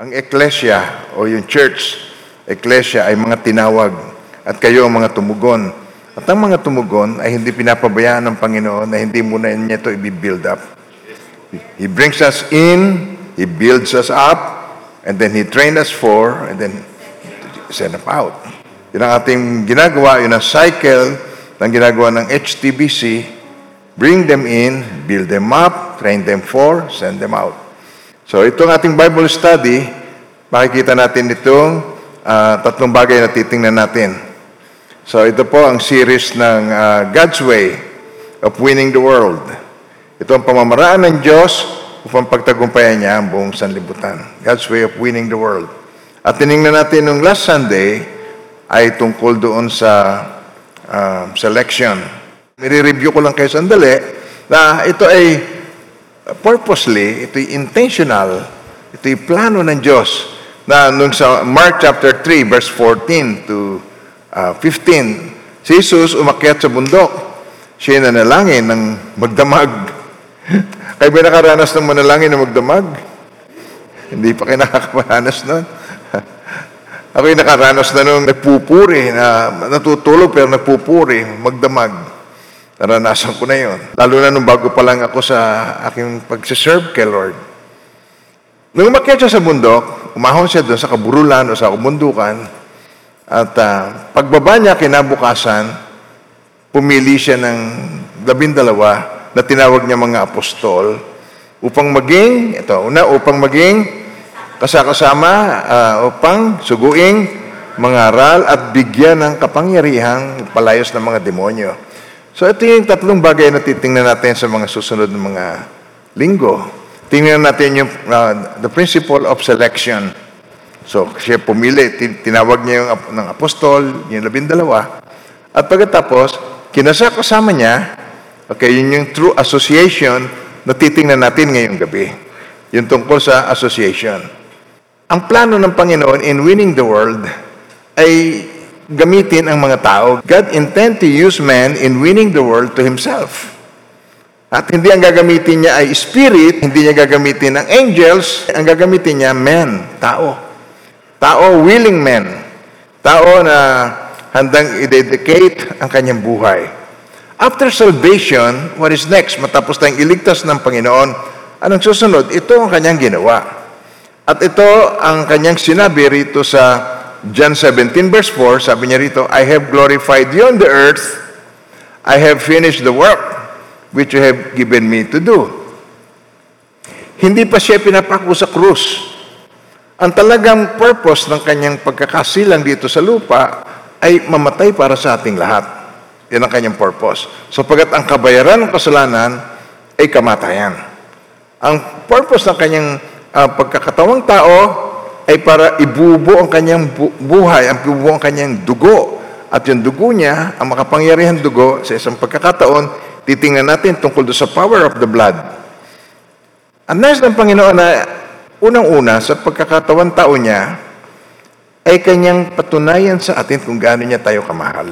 Ang ecclesia o yung church, ecclesia ay mga tinawag at kayo ang mga tumugon. At ang mga tumugon ay hindi pinapabayaan ng Panginoon na hindi muna niya ito i-build up. He brings us in, He builds us up, and then He trained us for, and then send us out. Yun ang ating ginagawa, yun ang cycle ng ginagawa ng HTBC. Bring them in, build them up, train them for, send them out. So itong ating Bible study, makikita natin itong uh, tatlong bagay na titingnan natin. So ito po ang series ng uh, God's Way of Winning the World. Ito ang pamamaraan ng Diyos upang pagtagumpayan niya ang buong sanlibutan. God's Way of Winning the World. At tiningnan natin nung last Sunday ay tungkol doon sa uh, selection. Miri-review ko lang kayo sandali na ito ay purposely, ito'y intentional, ito'y plano ng Diyos na nung sa Mark chapter 3 verse 14 to uh, 15, si Jesus umakyat sa bundok. Siya nanalangin ng magdamag. Kayo ba nakaranas ng manalangin ng magdamag? Hindi pa kayo nakakaranas nun. Ako'y nakaranas na nung nagpupuri, na natutulog pero nagpupuri, magdamag. Naranasan ko na yon. Lalo na nung bago pa lang ako sa aking pagsiserve kay Lord. Nung umakyat siya sa bundok, umahon siya doon sa kaburulan o sa kumundukan, at uh, pagbaba niya kinabukasan, pumili siya ng labindalawa na tinawag niya mga apostol upang maging, ito, una, upang maging kasakasama, uh, upang suguing mangaral at bigyan ng kapangyarihang palayos ng mga demonyo. So ito yung tatlong bagay na titingnan natin sa mga susunod ng mga linggo. Tingnan natin yung uh, the principle of selection. So siya pumili, tinawag niya yung ng apostol, yung labindalawa. At pagkatapos, kinasakasama niya, okay, yun yung true association na titingnan natin ngayong gabi. Yung tungkol sa association. Ang plano ng Panginoon in winning the world ay gamitin ang mga tao. God intend to use man in winning the world to Himself. At hindi ang gagamitin niya ay spirit, hindi niya gagamitin ang angels, ang gagamitin niya men, tao. Tao, willing men. Tao na handang i-dedicate ang kanyang buhay. After salvation, what is next? Matapos tayong iligtas ng Panginoon, anong susunod? Ito ang kanyang ginawa. At ito ang kanyang sinabi rito sa John 17 verse 4, sabi niya rito, I have glorified you on the earth. I have finished the work which you have given me to do. Hindi pa siya pinapako sa krus. Ang talagang purpose ng kanyang pagkakasilang dito sa lupa ay mamatay para sa ating lahat. Yan ang kanyang purpose. So pagkat ang kabayaran ng kasalanan ay kamatayan. Ang purpose ng kanyang uh, pagkakatawang tao ay para ibubo ang kanyang buhay, ang ibubo ang kanyang dugo. At yung dugo niya, ang makapangyarihan dugo, sa isang pagkakataon, titingnan natin tungkol sa power of the blood. Ang nais ng Panginoon na unang-una sa pagkakatawan tao niya, ay kanyang patunayan sa atin kung gaano niya tayo kamahal.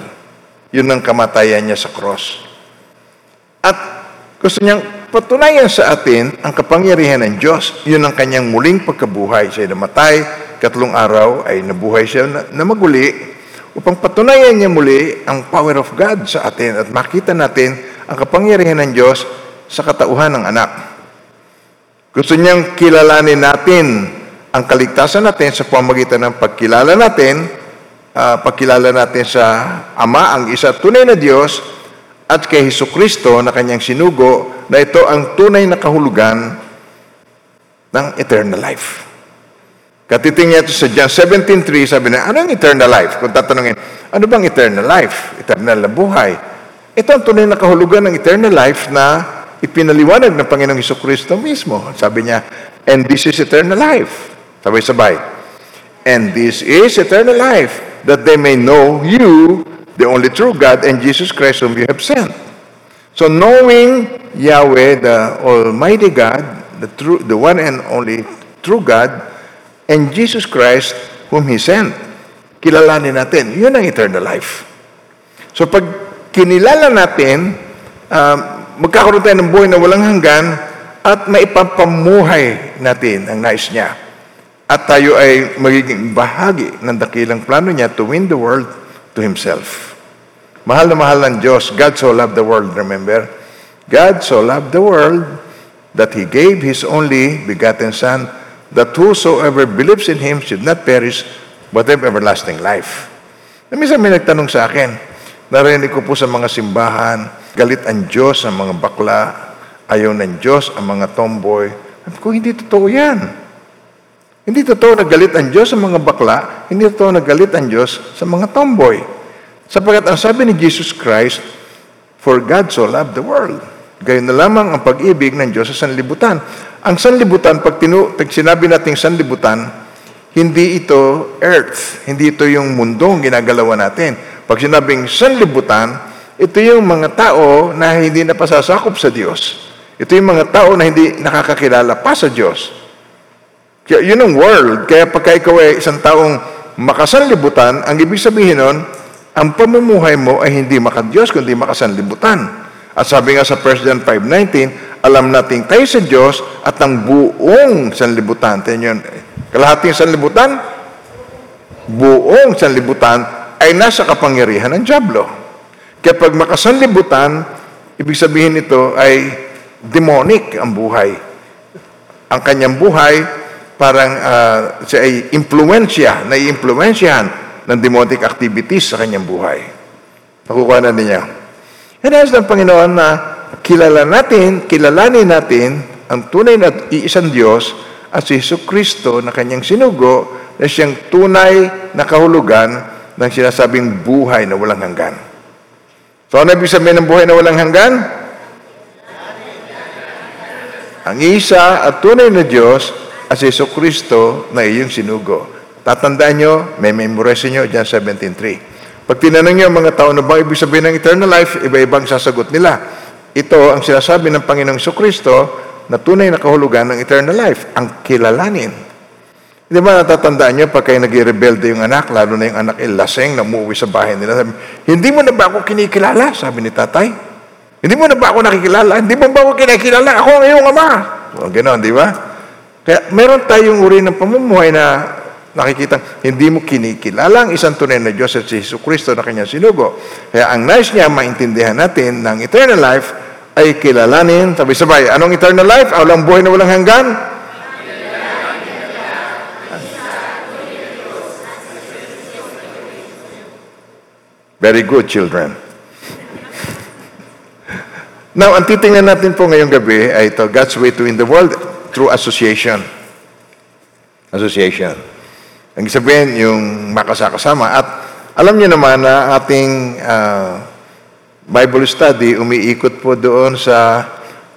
Yun ang kamatayan niya sa cross. At gusto niyang patunayan sa atin ang kapangyarihan ng Diyos. Yun ang kanyang muling pagkabuhay. Siya namatay, katlong araw ay nabuhay siya na, na maguli upang patunayan niya muli ang power of God sa atin at makita natin ang kapangyarihan ng Diyos sa katauhan ng anak. Gusto niyang kilalanin natin ang kaligtasan natin sa pamagitan ng pagkilala natin, uh, pagkilala natin sa Ama, ang isa tunay na Diyos, at kay Heso Kristo na kanyang sinugo na ito ang tunay na kahulugan ng eternal life. Katiting ito sa John 17.3, sabi na, ano ang eternal life? Kung tatanungin, ano bang eternal life? Eternal na buhay. Ito ang tunay na kahulugan ng eternal life na ipinaliwanag ng Panginoong Heso Kristo mismo. Sabi niya, and this is eternal life. Sabay-sabay. And this is eternal life, that they may know you, the only true God, and Jesus Christ whom you have sent. So knowing Yahweh, the Almighty God, the true, the one and only true God, and Jesus Christ whom He sent, kilalanin natin. Yun ang eternal life. So pag kinilala natin, uh, magkakaroon tayo ng buhay na walang hanggan at maipapamuhay natin ang nais niya. at tayo ay magiging bahagi ng dakilang plano niya to win the world to Himself. Mahal na mahal ng Diyos. God so loved the world, remember? God so loved the world that He gave His only begotten Son, that whosoever believes in Him should not perish, but have everlasting life. Na minsan may nagtanong sa akin, narinig ko po sa mga simbahan, galit ang Diyos ang mga bakla, ayaw ng Diyos ang mga tomboy. Sabi ko, hindi totoo yan. Hindi totoo na galit ang Diyos sa mga bakla, hindi totoo na galit ang Diyos sa mga tomboy. Sapagkat ang sabi ni Jesus Christ, For God so loved the world. Gayon na lamang ang pag-ibig ng Diyos sa sanlibutan. Ang sanlibutan, pag, tinu- pag sinabi nating sanlibutan, hindi ito earth, hindi ito yung mundong ginagalawan natin. Pag sinabing sanlibutan, ito yung mga tao na hindi napasasakop sa Diyos. Ito yung mga tao na hindi nakakakilala pa sa Diyos. Kaya yun ang world. Kaya pagka ikaw ay isang taong makasanlibutan, ang ibig sabihin nun, ang pamumuhay mo ay hindi makadiyos, kundi makasanlibutan. At sabi nga sa 1 John 5.19, alam nating tayo sa Diyos at ang buong sanlibutan. Tingnan yun. Kalahating sanlibutan, buong sanlibutan ay nasa kapangyarihan ng Diablo. Kaya pag makasanlibutan, ibig sabihin nito ay demonic ang buhay. Ang kanyang buhay, parang uh, siya ay impluensya, nai-impluensyahan ng demonic activities sa kanyang buhay. Nakukuha na niya. As ng Panginoon na kilala natin, kilalanin natin ang tunay na iisang Diyos at si Yesu Kristo na kanyang sinugo na siyang tunay na kahulugan ng sinasabing buhay na walang hanggan. So ano ibig sabihin ng buhay na walang hanggan? Ang isa at tunay na Diyos at si Yesu Kristo na iyong sinugo. Tatandaan nyo, may memorize nyo, John 17.3. Pag tinanong nyo mga tao na ba ibig sabihin ng eternal life, iba-ibang sasagot nila. Ito ang sinasabi ng Panginoong Kristo na tunay na kahulugan ng eternal life, ang kilalanin. Di ba natatandaan nyo, pag kayo nag-rebelde yung anak, lalo na yung anak ilaseng na umuwi sa bahay nila, sabi, hindi mo na ba ako kinikilala? Sabi ni tatay. Hindi mo na ba ako nakikilala? Hindi mo ba ako kinikilala? Ako ang iyong ama. O, gano'n, di ba? Kaya meron tayong uri ng pamumuhay na nakikita, hindi mo kinikilala ang isang tunay na Diyos at si Jesus Kristo na kanyang sinugo. Kaya ang nice niya, maintindihan natin ng eternal life ay kilalanin, sabay-sabay, anong eternal life? Walang buhay na walang hanggan? Very good, children. Now, ang titingnan natin po ngayong gabi ay ito, God's way to win the world through association. Association. Ang sabihin, yung makasakasama. At alam niyo naman na ating uh, Bible study umiikot po doon sa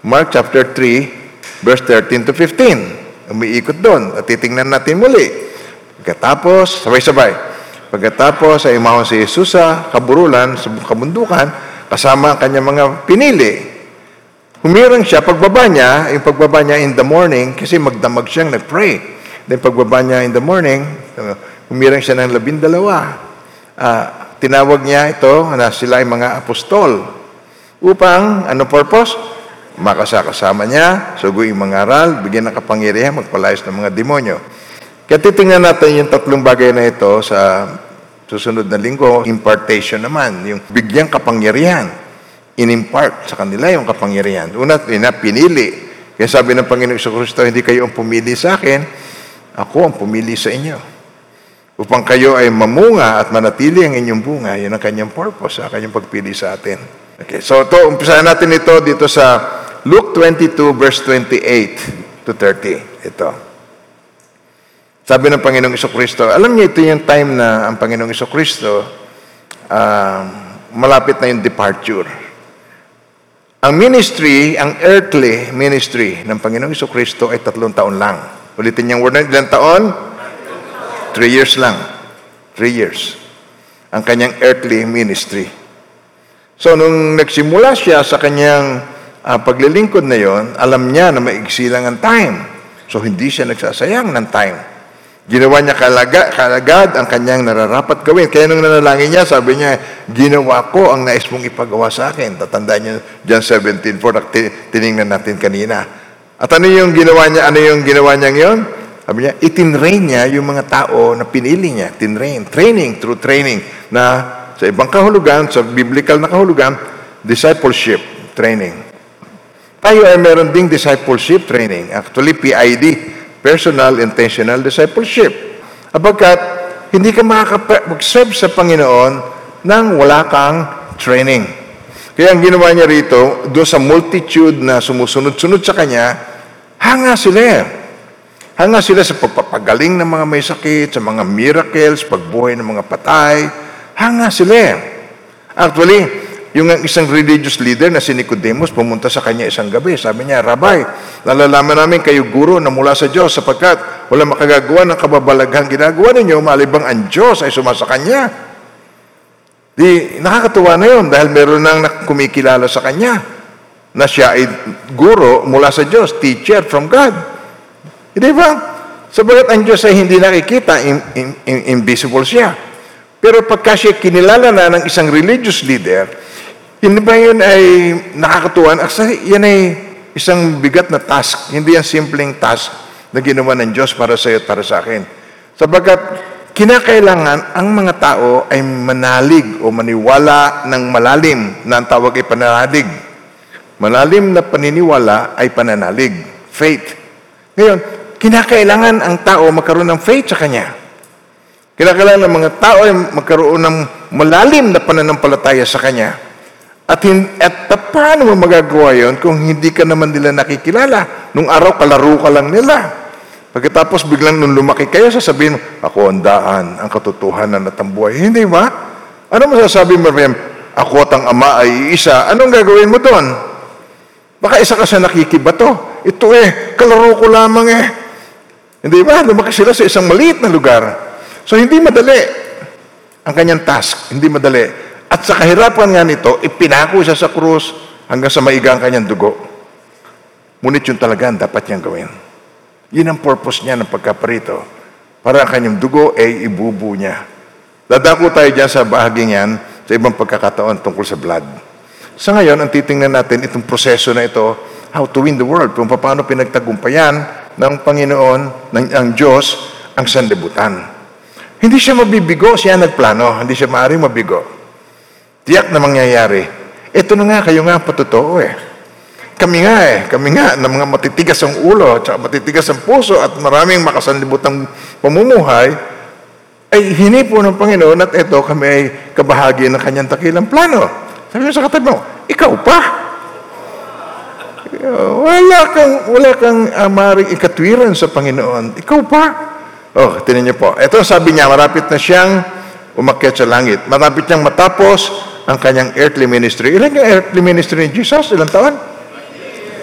Mark chapter 3, verse 13 to 15. Umiikot doon at titingnan natin muli. Pagkatapos, sabay-sabay. Pagkatapos ay umahon si Jesus sa kaburulan, sa kabundukan, kasama ang kanyang mga pinili. Humirang siya, pagbaba niya, yung pagbaba niya in the morning, kasi magdamag siyang nag-pray. Then pagbaba niya in the morning, humirang siya ng labindalawa. Uh, tinawag niya ito na sila ay mga apostol. Upang, ano purpose? Makasakasama niya, suguin mga aral, bigyan ng kapangyarihan, magpalayas ng mga demonyo. Kaya titingnan natin yung tatlong bagay na ito sa susunod na linggo, impartation naman, yung bigyang kapangyarihan. In-impart sa kanila yung kapangyarihan. Una, ina, pinili. Kaya sabi ng Panginoon sa Kristo, hindi kayo ang pumili sa akin, ako ang pumili sa inyo. Upang kayo ay mamunga at manatili ang inyong bunga, yun ang kanyang purpose, sa kanyang pagpili sa atin. Okay, so ito, umpisahan natin ito dito sa Luke 22 verse 28 to 30. Ito. Sabi ng Panginoong Kristo, alam niyo ito yung time na ang Panginoong Kristo, uh, malapit na yung departure. Ang ministry, ang earthly ministry ng Panginoong Iso Kristo ay tatlong taon lang. Ulitin niyang word na ilang taon? Three years lang. Three years. Ang kanyang earthly ministry. So, nung nagsimula siya sa kanyang uh, paglilingkod na yon, alam niya na maigsi lang ang time. So, hindi siya nagsasayang ng time. Ginawa niya kalaga, kalagad ang kanyang nararapat gawin. Kaya nung nanalangin niya, sabi niya, ginawa ko ang nais mong ipagawa sa akin. Tatandaan niyo John 17.4 na tiningnan natin kanina. At ano yung ginawa niya? Ano yung ginawa niya ngayon? Sabi niya, itinrain niya yung mga tao na pinili niya. Tinrain. Training through training na sa ibang kahulugan, sa biblical na kahulugan, discipleship training. Tayo ay meron ding discipleship training. Actually, PID, Personal Intentional Discipleship. Apagkat hindi ka makakapag-serve sa Panginoon nang wala kang training. Kaya ang ginawa niya rito, doon sa multitude na sumusunod-sunod sa Kanya, hanga sila eh. Hanga sila sa pagpapagaling ng mga may sakit, sa mga miracles, pagbuhay ng mga patay. Hanga sila eh. Actually, yung isang religious leader na si Nicodemus pumunta sa kanya isang gabi. Sabi niya, Rabay, nalalaman namin kayo guro na mula sa Diyos sapagkat wala makagagawa ng kababalaghang ginagawa ninyo malibang ang Diyos ay sumasa kanya. Di, nakakatuwa na yun dahil meron nang kumikilala sa kanya na siya ay guro mula sa Diyos, teacher from God. Hindi ba? Sabagat ang Diyos ay hindi nakikita, in, in, in, invisible siya. Pero pagka siya kinilala na ng isang religious leader, hindi ba yun ay nakakatuwan? Actually, yan ay isang bigat na task. Hindi yan simpleng task na ginawa ng Diyos para sa iyo at para sa akin. Sabagat kinakailangan ang mga tao ay manalig o maniwala ng malalim na ang tawag ay pananalig. Malalim na paniniwala ay pananalig, faith. Ngayon, kinakailangan ang tao magkaroon ng faith sa Kanya. Kinakailangan ng mga tao ay magkaroon ng malalim na pananampalataya sa Kanya. At, hin- at paano mo magagawa yon kung hindi ka naman nila nakikilala? Nung araw, kalaro ka lang nila. Pagkatapos biglang nung lumaki kayo, sasabihin ako ang daan, ang katotohanan at ang buhay. Hindi ba? Ano masasabi mo, Rem? Ako at ang ama ay isa. Anong gagawin mo doon? Baka isa ka sa nakikibato. Ito eh, kalaro ko lamang eh. Hindi ba? Lumaki sila sa isang maliit na lugar. So, hindi madali ang kanyang task. Hindi madali. At sa kahirapan nga nito, ipinako siya sa krus hanggang sa maiga ang kanyang dugo. Ngunit yun talaga ang dapat niyang gawin. Yun ang purpose niya ng pagkaparito. Para ang kanyang dugo ay ibubu niya. Dadako tayo dyan sa bahaging yan sa ibang pagkakataon tungkol sa blood. Sa ngayon, ang titingnan natin itong proseso na ito, how to win the world, kung paano pinagtagumpayan ng Panginoon, ng ang Diyos, ang sanlibutan. Hindi siya mabibigo, siya nagplano. Hindi siya maaaring mabigo. Tiyak na mangyayari. Ito na nga, kayo nga patotoo eh. Kami nga eh, kami nga na mga matitigas ang ulo at matitigas ang puso at maraming makasanlibutang pamumuhay, ay hinipo ng Panginoon at ito kami ay kabahagi ng kanyang takilang plano. Sabi mo sa katabi mo, ikaw pa? Wala kang, wala kang uh, maaaring ikatwiran sa Panginoon. Ikaw pa. Oh, tinan niyo po. Ito sabi niya, marapit na siyang umakyat sa langit. Marapit niyang matapos ang kanyang earthly ministry. Ilan yung earthly ministry ni Jesus? Ilang taon?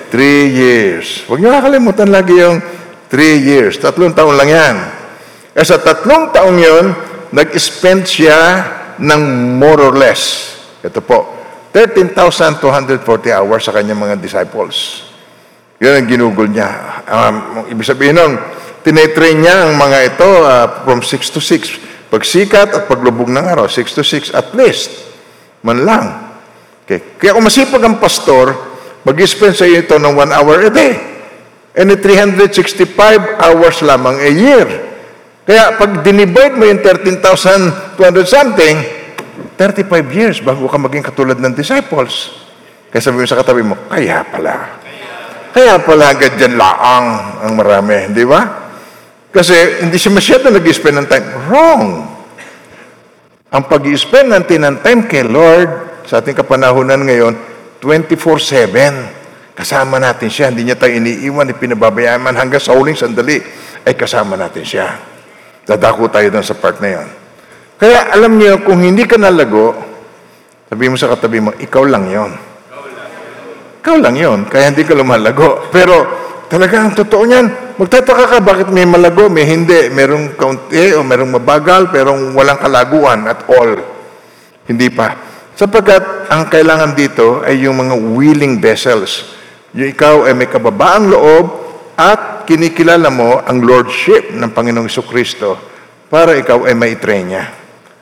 Three years. Huwag niyo nakalimutan lagi yung three years. Tatlong taon lang yan. E sa tatlong taon yon, nag-spend siya ng more or less. Ito po, 13,240 hours sa kanyang mga disciples. Yun ang ginugol niya. Um, ibig sabihin nun, tinetrain niya ang mga ito uh, from 6 to 6. Pagsikat at paglubog ng araw, 6 to 6 at least. Man lang. Okay. Kaya kung masipag ang pastor, mag-spend sa iyo ito ng 1 hour a day. And 365 hours lamang a year. Kaya pag dinivide mo yung 13,200 something, 35 years bago ka maging katulad ng disciples. Kaya sabi mo sa katabi mo, kaya pala. Kaya pala ganyan laang ang marami, di ba? Kasi hindi siya masyado nag-spend ng time. Wrong. Ang pag-spend natin ng time kay Lord sa ating kapanahunan ngayon, 24-7. Kasama natin siya. Hindi niya tayo iniiwan, ipinababayaan man hanggang sa huling sandali ay kasama natin siya. Dadako tayo doon sa part na yon. Kaya alam niyo, kung hindi ka nalago, sabi mo sa katabi mo, ikaw lang yon. Ikaw lang yon, kaya hindi ka lumalago. Pero talagang totoo niyan, magtataka ka bakit may malago, may hindi, merong kaunti o merong mabagal, pero walang kalaguan at all. Hindi pa. Sapagkat ang kailangan dito ay yung mga willing vessels. Yung ikaw ay may kababaang loob at kinikilala mo ang Lordship ng Panginoong Kristo para ikaw ay maitrain niya.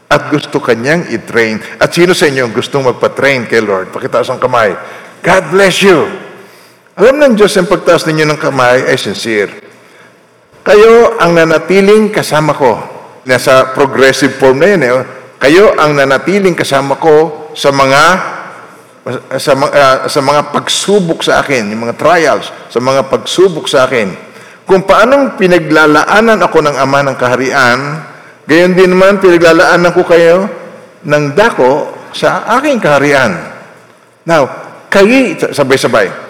At gusto kanyang i-train. At sino sa inyo gustong magpa-train kay Lord? Pakitaas ang kamay. God bless you. Alam ng Diyos ang pagtaas ninyo ng kamay ay sincere. Kayo ang nanatiling kasama ko. Nasa progressive form na yun eh. Kayo ang nanatiling kasama ko sa mga sa, uh, sa mga pagsubok sa akin, yung mga trials, sa mga pagsubok sa akin. Kung paanong pinaglalaanan ako ng Ama ng Kaharian, gayon din naman pinaglalaanan ko kayo ng dako sa aking kaharian. Now, kayi, sabay-sabay,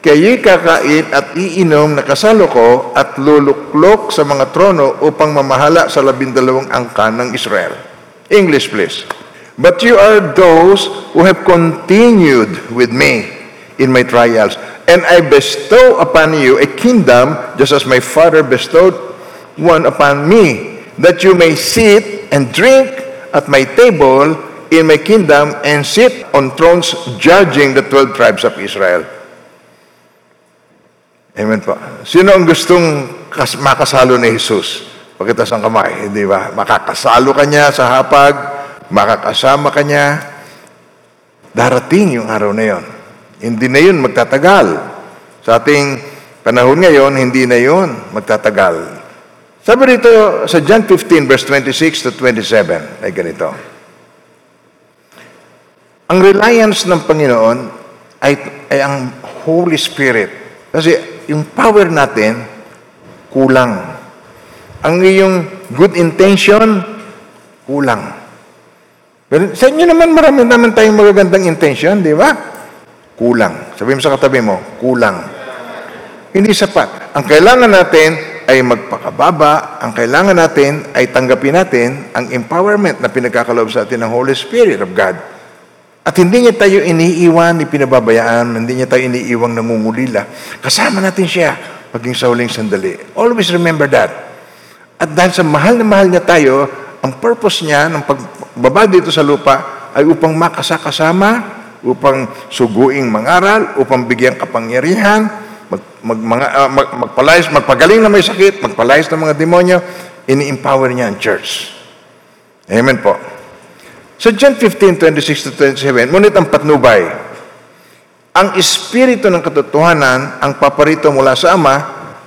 kayi kakain at iinom na kasalo ko at luluklok sa mga trono upang mamahala sa labindalawang angkan ng Israel. English, please. But you are those who have continued with me in my trials. And I bestow upon you a kingdom, just as my Father bestowed one upon me, that you may sit and drink at my table in my kingdom and sit on thrones judging the 12 tribes of Israel. Amen po. Sino ang gustong makasalo ni Jesus? Pagkitas ang kamay, hindi ba? Makakasalo ka niya sa hapag, makakasama ka niya, darating yung araw na yon. Hindi na yun magtatagal. Sa ating panahon ngayon, hindi na yun magtatagal. Sabi rito sa John 15 verse 26 to 27 ay ganito. Ang reliance ng Panginoon ay, ay ang Holy Spirit. Kasi yung power natin, kulang. Ang iyong good intention, kulang. Pero sa inyo naman, marami naman tayong magagandang intention, di ba? Kulang. Sabi mo sa katabi mo, kulang. Hindi sapat. Ang kailangan natin ay magpakababa. Ang kailangan natin ay tanggapin natin ang empowerment na pinagkakaloob sa atin ng Holy Spirit of God. At hindi niya tayo iniiwan, ipinababayaan, hindi niya tayo iniiwang nangungulila. Kasama natin siya paging sa huling sandali. Always remember that. At dahil sa mahal na mahal niya tayo, ang purpose niya ng pagbaba dito sa lupa ay upang makasakasama, upang suguing mangaral, upang bigyang kapangyarihan, mag, mag, mga, uh, mag, magpalayas, magpagaling na may sakit, magpalayas ng mga demonyo, ini-empower niya ang church. Amen po. Sa so John 15, 26 to 27, ngunit ang patnubay, ang espiritu ng katotohanan ang paparito mula sa Ama,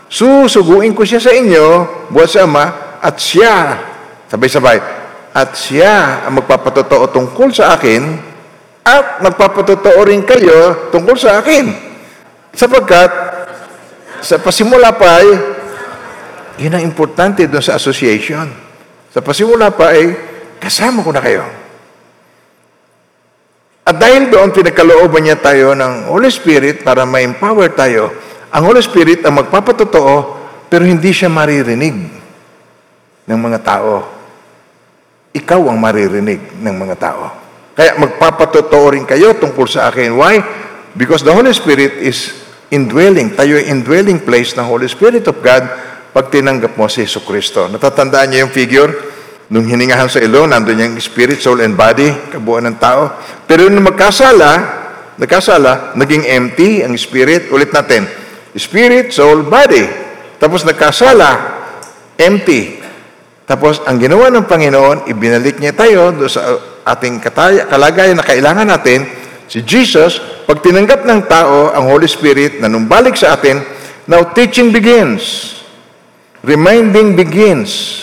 susuguin ko siya sa inyo, buhat sa Ama, at siya Sabay-sabay. At siya ang magpapatotoo tungkol sa akin at magpapatotoo rin kayo tungkol sa akin. Sapagkat sa pasimula pa ay yun ang importante doon sa association. Sa pasimula pa ay kasama ko na kayo. At dahil doon pinagkalooban niya tayo ng Holy Spirit para ma-empower tayo, ang Holy Spirit ang magpapatotoo pero hindi siya maririnig ng mga tao ikaw ang maririnig ng mga tao. Kaya magpapatotoo rin kayo tungkol sa akin. Why? Because the Holy Spirit is indwelling. Tayo ay indwelling place ng Holy Spirit of God pag tinanggap mo si Yesu Kristo. Natatandaan niyo yung figure? Nung hiningahan sa ilo, nandun yung spirit, soul, and body, kabuuan ng tao. Pero nung magkasala, nagkasala, naging empty ang spirit. Ulit natin. Spirit, soul, body. Tapos nagkasala, empty. Tapos, ang ginawa ng Panginoon, ibinalik niya tayo do sa ating kataya, kalagayan na kailangan natin. Si Jesus, pag tinanggap ng tao ang Holy Spirit na numbalik sa atin, now teaching begins. Reminding begins.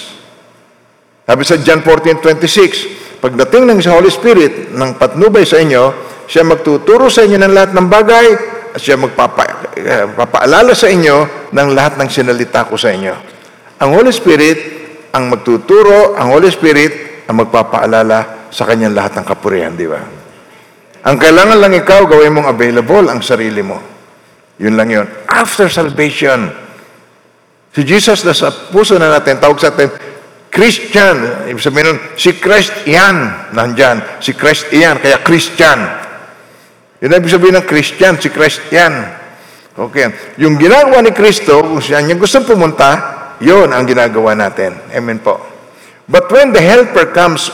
Sabi sa John 14.26, pagdating ng sa Holy Spirit ng patnubay sa inyo, siya magtuturo sa inyo ng lahat ng bagay at siya magpapaalala sa inyo ng lahat ng sinalita ko sa inyo. Ang Holy Spirit ang magtuturo, ang Holy Spirit, ang magpapaalala sa kanyang lahat ng kapurihan, di ba? Ang kailangan lang ikaw, gawin mong available ang sarili mo. Yun lang yun. After salvation, si Jesus na sa puso na natin, tawag sa atin, Christian. Ibig sabihin nun, si Christ iyan, nandyan. Si Christ iyan, kaya Christian. Yun ibig sabihin ng Christian, si Christ iyan. Okay. Yung ginagawa ni Kristo, kung saan niya gusto pumunta, yon ang ginagawa natin. Amen po. But when the Helper comes,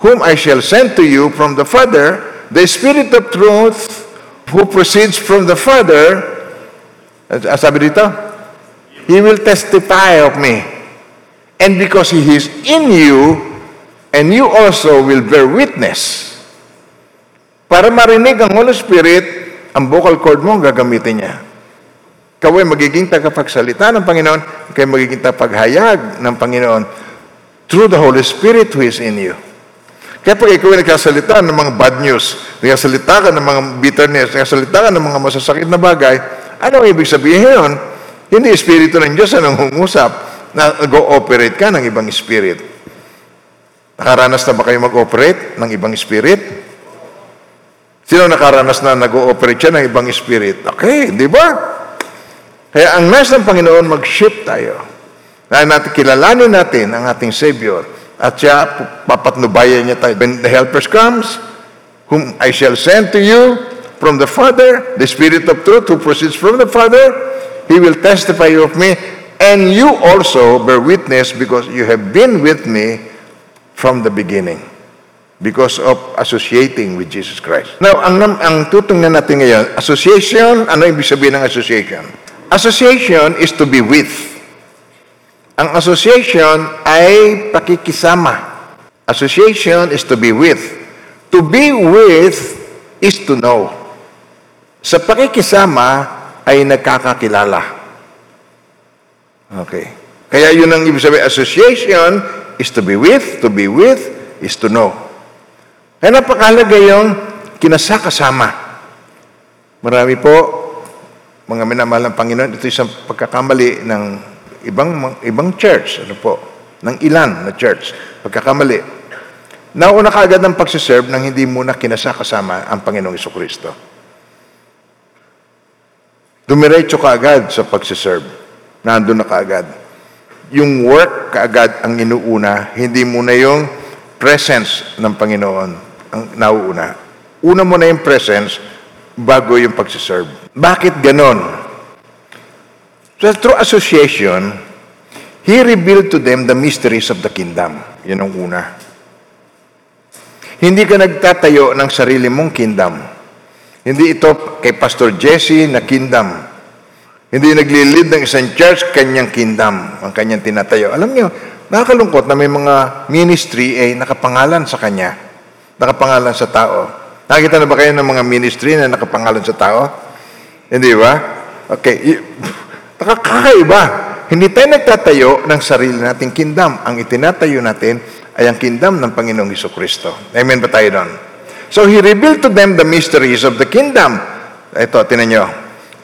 whom I shall send to you from the Father, the Spirit of truth, who proceeds from the Father, sabi dito, He will testify of me. And because He is in you, and you also will bear witness. Para marinig ang Holy Spirit, ang vocal cord mo, gagamitin niya. Ikaw ay magiging tagapagsalita ng Panginoon, ikaw ay magiging tagapaghayag ng Panginoon through the Holy Spirit who is in you. Kaya pag ikaw ay nagkasalita ng mga bad news, nagkasalita ka ng mga bitterness, nagkasalita ka ng mga masasakit na bagay, ano ang ibig sabihin yun? Hindi Espiritu ng Diyos ang nangungusap na nag-ooperate ka ng ibang spirit. Nakaranas na ba kayo mag-operate ng ibang spirit? Sino nakaranas na nag-ooperate siya ng ibang spirit? Okay, di ba? Kaya ang nais ng Panginoon, mag-shift tayo. Na natin, kilalanin natin ang ating Savior. At siya, papatnubayan niya tayo. When the helpers comes, whom I shall send to you from the Father, the Spirit of truth who proceeds from the Father, He will testify of me, and you also bear witness because you have been with me from the beginning because of associating with Jesus Christ. Now, ang, ang tutungnan natin ngayon, association, ano ibig sabihin ng association? Association is to be with. Ang association ay pakikisama. Association is to be with. To be with is to know. Sa pakikisama ay nagkakakilala. Okay. Kaya yun ang ibig sabihin, association is to be with, to be with is to know. Kaya napakalaga yung kinasakasama. Marami po, mga minamahal ng Panginoon, ito isang pagkakamali ng ibang ibang church, ano po, ng ilan na church, pagkakamali. Nauna ka agad ng pagsiserve nang hindi muna kinasakasama ang Panginoong Iso Kristo. Dumiretso ka agad sa pagsiserve. Nandun na ka agad. Yung work kaagad ang inuuna, hindi muna yung presence ng Panginoon ang nauuna. Una mo na yung presence bago yung pagsiserve. Bakit ganon? So through association, He revealed to them the mysteries of the kingdom. Yan ang una. Hindi ka nagtatayo ng sarili mong kingdom. Hindi ito kay Pastor Jesse na kingdom. Hindi naglilid ng isang church, kanyang kingdom, ang kanyang tinatayo. Alam niyo, nakakalungkot na may mga ministry ay nakapangalan sa kanya nakapangalan sa tao. Nakita na ba kayo ng mga ministry na nakapangalan sa tao? Hindi ba? Okay. Nakakaiba. Hindi tayo nagtatayo ng sarili nating kingdom. Ang itinatayo natin ay ang kingdom ng Panginoong Iso Kristo. Amen ba tayo doon? So He revealed to them the mysteries of the kingdom. Ito, tinan nyo.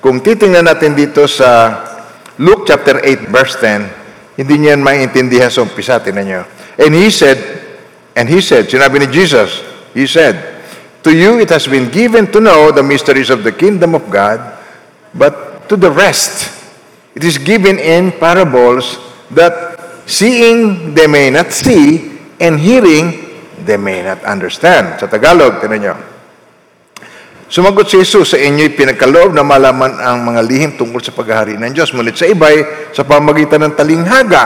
Kung titingnan natin dito sa Luke chapter 8 verse 10, hindi niyan maintindihan sa umpisa, tinan nyo. And He said, And he said, sinabi ni Jesus, he said, To you it has been given to know the mysteries of the kingdom of God, but to the rest it is given in parables that seeing they may not see and hearing they may not understand. Sa Tagalog, tinan nyo. Sumagot si Jesus sa inyo'y pinagkaloob na malaman ang mga lihim tungkol sa paghahari ng Diyos. Ngunit sa iba'y sa pamagitan ng talinghaga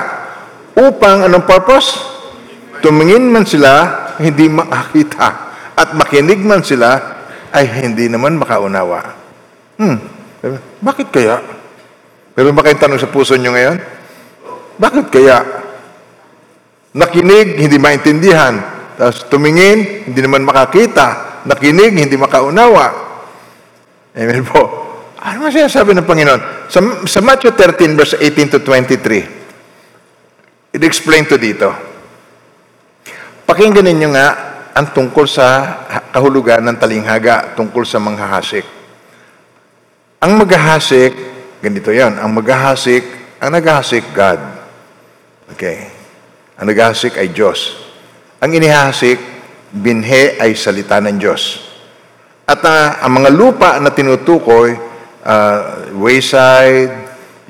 upang anong purpose? Tumingin man sila, hindi makakita. At makinig man sila, ay hindi naman makaunawa. Hmm, bakit kaya? Meron ba kayong tanong sa puso nyo ngayon? Bakit kaya? Nakinig, hindi maintindihan. Tapos tumingin, hindi naman makakita. Nakinig, hindi makaunawa. Amen po. Ano nga sinasabi ng Panginoon? Sa, sa Matthew 13, verse 18 to 23, it-explain to dito. Pakinggan ninyo nga ang tungkol sa kahulugan ng talinghaga, tungkol sa manghahasik. Ang maghahasik, ganito yan, ang maghahasik, ang naghahasik, God. Okay. Ang naghahasik ay Diyos. Ang inihasik, binhe ay salita ng Diyos. At uh, ang mga lupa na tinutukoy, uh, wayside,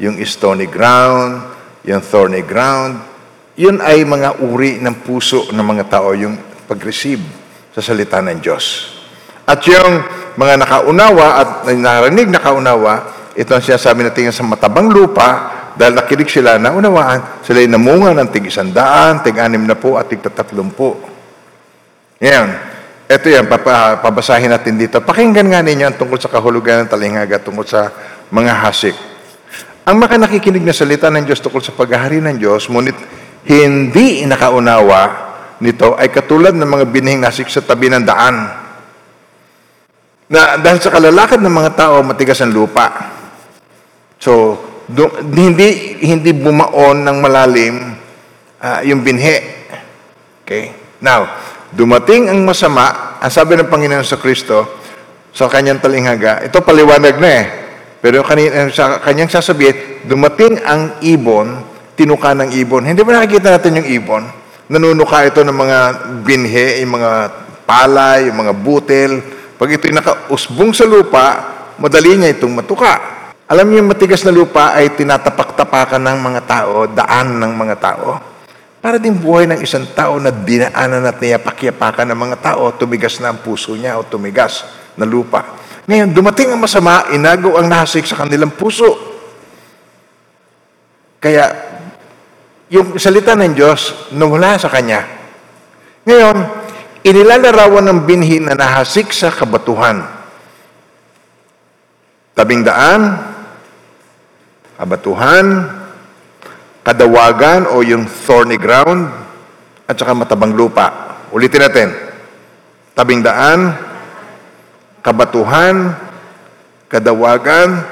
yung stony ground, yung thorny ground, yun ay mga uri ng puso ng mga tao, yung pag-receive sa salita ng Diyos. At yung mga nakaunawa at narinig nakaunawa, ito ang sinasabi natin sa matabang lupa, dahil nakinig sila na unawaan, sila ay namunga ng tig isandaan, tig anim na po at tig tatatlumpo. Yan. Ito yan, pabasahin natin dito. Pakinggan nga ninyo ang tungkol sa kahulugan ng talinghaga, tungkol sa mga hasik. Ang maka nakikinig na salita ng Diyos tungkol sa paghahari ng Diyos, ngunit hindi nakaunawa nito ay katulad ng mga binhing nasik sa tabi ng daan. Na dahil sa kalalakad ng mga tao, matigas ang lupa. So, do, hindi hindi bumaon ng malalim uh, yung binhi. Okay? Now, dumating ang masama, ang sabi ng Panginoon sa Kristo, sa kanyang talinghaga, ito paliwanag na eh. Pero kanina, sa kanyang sasabihin, dumating ang ibon, tinuka ng ibon. Hindi ba nakikita natin yung ibon? Nanunuka ito ng mga binhe, yung mga palay, yung mga butil. Pag ito'y nakausbong sa lupa, madali niya itong matuka. Alam niyo, yung matigas na lupa ay tinatapak-tapakan ng mga tao, daan ng mga tao. Para din buhay ng isang tao na dinaanan at niyapak-yapakan ng mga tao, tumigas na ang puso niya o tumigas na lupa. Ngayon, dumating ang masama, inago ang nahasik sa kanilang puso. Kaya, yung salita ng Diyos, nawala sa Kanya. Ngayon, inilalarawan ng binhi na nahasik sa kabatuhan. Tabing daan, kabatuhan, kadawagan o yung thorny ground, at saka matabang lupa. Ulitin natin. Tabing daan, kabatuhan, kadawagan,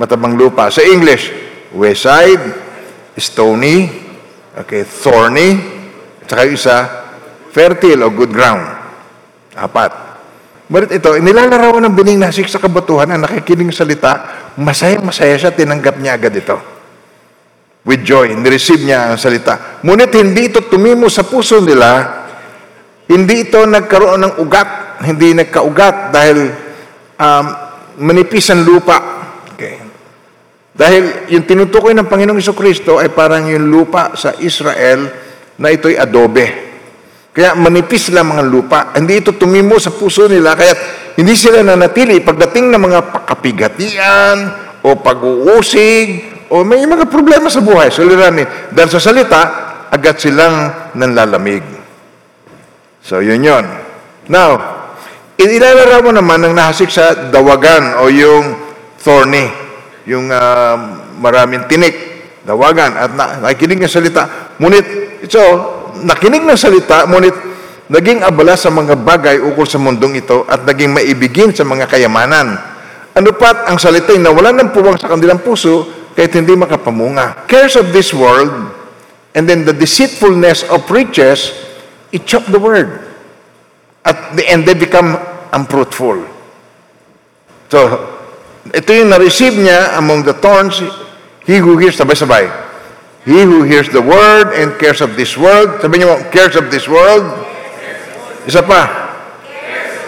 matabang lupa. Sa English, west side, stony, okay, thorny, at saka isa, fertile o good ground. Apat. Balit ito, nilalarawan ng bining nasik sa kabatuhan ang nakikinig salita, masayang-masaya siya, tinanggap niya agad ito with joy. Nireceive niya ang salita. Ngunit hindi ito tumimo sa puso nila. Hindi ito nagkaroon ng ugat. Hindi nagkaugat dahil um, manipis ang lupa. Okay. Dahil yung tinutukoy ng Panginoong Iso Kristo ay parang yung lupa sa Israel na ito'y adobe. Kaya manipis lang mga lupa. Hindi ito tumimo sa puso nila. Kaya hindi sila nanatili pagdating ng mga pakapigatian o pag-uusig o may mga problema sa buhay, suliranin. Dahil sa salita, agad silang nanlalamig. So, yun yun. Now, inilalarawan naman ng nahasik sa dawagan o yung thorny, yung uh, maraming tinik, dawagan, at na, nakikinig ng salita. Ngunit, so, nakinig ng salita, ngunit naging abala sa mga bagay ukol sa mundong ito at naging maibigin sa mga kayamanan. Ano pat ang salita na wala ng puwang sa kanilang puso, kahit hindi makapamunga. Cares of this world, and then the deceitfulness of riches, it choke the word. At the end, they become unfruitful. So, ito yung na-receive niya among the thorns, he who hears, sabay-sabay. He who hears the word and cares of this world, sabi niyo, cares of this world, isa pa,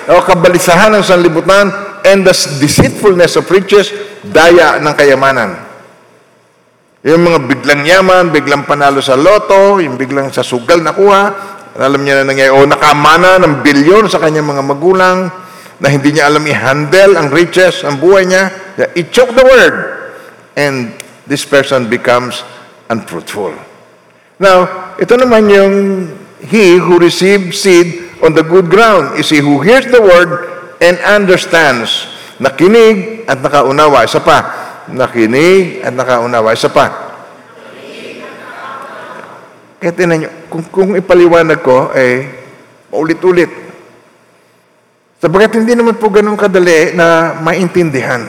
o kabalisahan ng sanlibutan, and the deceitfulness of riches, daya ng kayamanan. Yung mga biglang yaman, biglang panalo sa loto, yung biglang sa sugal nakuha, alam niya na nangyayari, o nakamana ng bilyon sa kanyang mga magulang, na hindi niya alam i-handle ang riches, ang buhay niya, it choke the word. And this person becomes unfruitful. Now, ito naman yung he who receives seed on the good ground is he who hears the word and understands. Nakinig at nakaunawa. Isa pa, nakinig at nakaunawa. Isa pa. Kaya tinan nyo, kung, kung ipaliwanag ko, eh, paulit-ulit. Sabagat hindi naman po ganun kadali na maintindihan.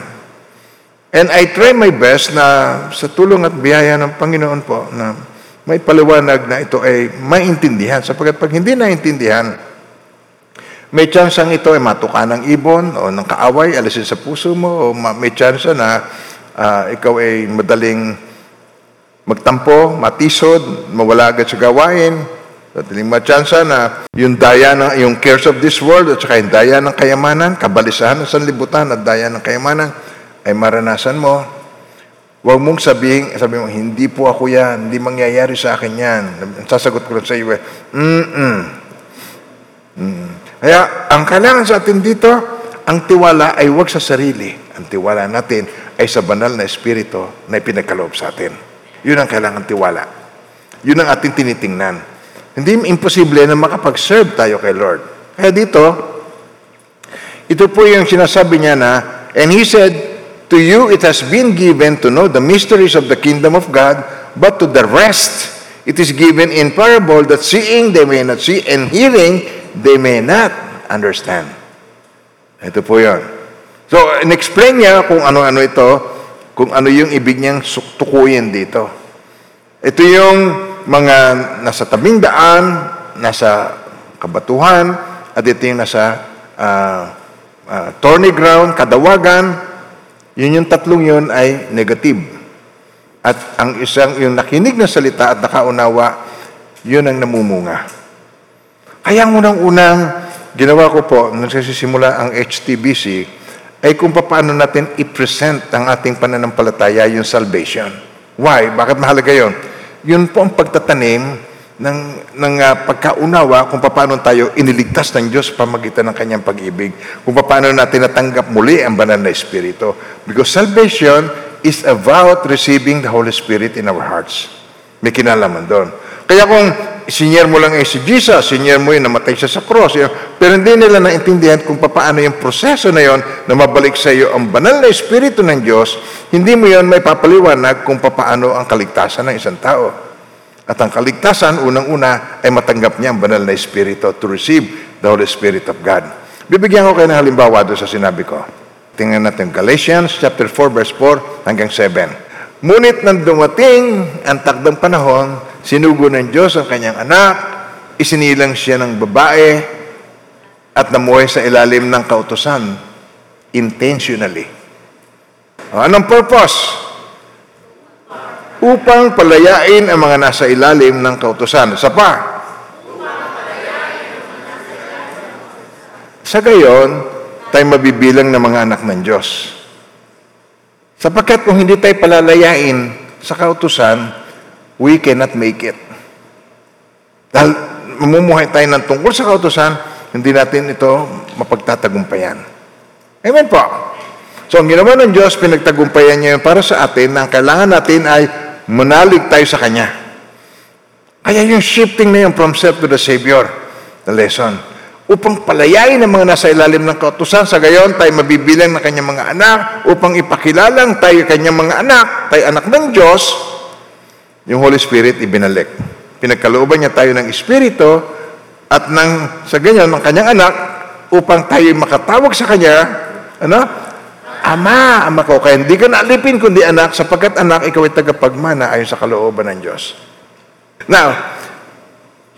And I try my best na sa tulong at biyaya ng Panginoon po na may paliwanag na ito ay maintindihan. Sapagat pag hindi naintindihan, may chance ang ito ay matuka ng ibon o ng kaaway, alisin sa puso mo, o may chance na uh, ikaw ay madaling magtampo, matisod, mawala agad sa gawain, madaling matsansa na yung daya ng, yung cares of this world at saka yung daya ng kayamanan, kabalisahan ng sanlibutan at daya ng kayamanan ay maranasan mo. Huwag mong sabihin, sabi mo, hindi po ako yan, hindi mangyayari sa akin yan. Sasagot ko lang sa iyo, mm-mm. Mm. Kaya, ang kailangan sa atin dito, ang tiwala ay huwag sa sarili. Ang tiwala natin ay sa banal na espiritu na ipinagkaloob sa atin. Yun ang kailangan tiwala. Yun ang ating tinitingnan. Hindi imposible na makapag-serve tayo kay Lord. Kaya dito, ito po yung sinasabi niya na, And He said, To you it has been given to know the mysteries of the kingdom of God, but to the rest it is given in parable that seeing they may not see, and hearing they may not understand. Ito po yon. So, in-explain niya kung ano-ano ito, kung ano yung ibig niyang tukuyin dito. Ito yung mga nasa tabing daan, nasa kabatuhan, at ito yung nasa uh, uh, thorny ground, kadawagan. Yun yung tatlong yun ay negative. At ang isang, yung nakinig na salita at nakaunawa, yun ang namumunga. Kaya ang unang-unang ginawa ko po, nung nagsisimula ang HTBC, ay kung paano natin i-present ang ating pananampalataya, yung salvation. Why? Bakit mahalaga yon? Yun po ang pagtatanim ng, ng uh, pagkaunawa kung paano tayo iniligtas ng Diyos pamagitan ng kanyang pag-ibig. Kung paano natin natanggap muli ang banal na Espiritu. Because salvation is about receiving the Holy Spirit in our hearts. May kinalaman doon. Kaya kung sinyer mo lang eh si Jesus, sinyer mo yun, namatay siya sa cross. Pero hindi nila naintindihan kung paano yung proseso na yon na mabalik sa iyo ang banal na Espiritu ng Diyos, hindi mo yon may papaliwanag kung paano ang kaligtasan ng isang tao. At ang kaligtasan, unang-una, ay matanggap niya ang banal na Espiritu to receive the Holy Spirit of God. Bibigyan ko kayo ng halimbawa doon sa sinabi ko. Tingnan natin Galatians chapter 4 verse 4 hanggang 7. Ngunit nang dumating ang takdang panahon, Sinugo ng Diyos ang kanyang anak, isinilang siya ng babae, at namuhay sa ilalim ng kautosan intentionally. Anong purpose? Upang palayain ang mga nasa ilalim ng kautosan. Sa pa? Sa gayon, tayo mabibilang ng mga anak ng Diyos. Sapagkat kung hindi tayo palalayain sa kautusan, we cannot make it. Dahil mamumuhay tayo ng tungkol sa kautosan, hindi natin ito mapagtatagumpayan. Amen po. So, ang ginawa ng Diyos, pinagtagumpayan niya para sa atin na ang kailangan natin ay manalig tayo sa Kanya. Kaya yung shifting na yun from self to the Savior, the lesson, upang palayain ang mga nasa ilalim ng kautusan, sa gayon tayo mabibilang ng kanyang mga anak, upang ipakilalang tayo kanyang mga anak, tayo anak ng Diyos, yung Holy Spirit ibinalik. Pinagkalooban niya tayo ng Espiritu at ng, sa ganyan, ng kanyang anak upang tayo makatawag sa kanya, ano? Ama, ama ko. Kaya hindi ka naalipin kundi anak sapagkat anak, ikaw ay tagapagmana ayon sa kalooban ng Diyos. Now,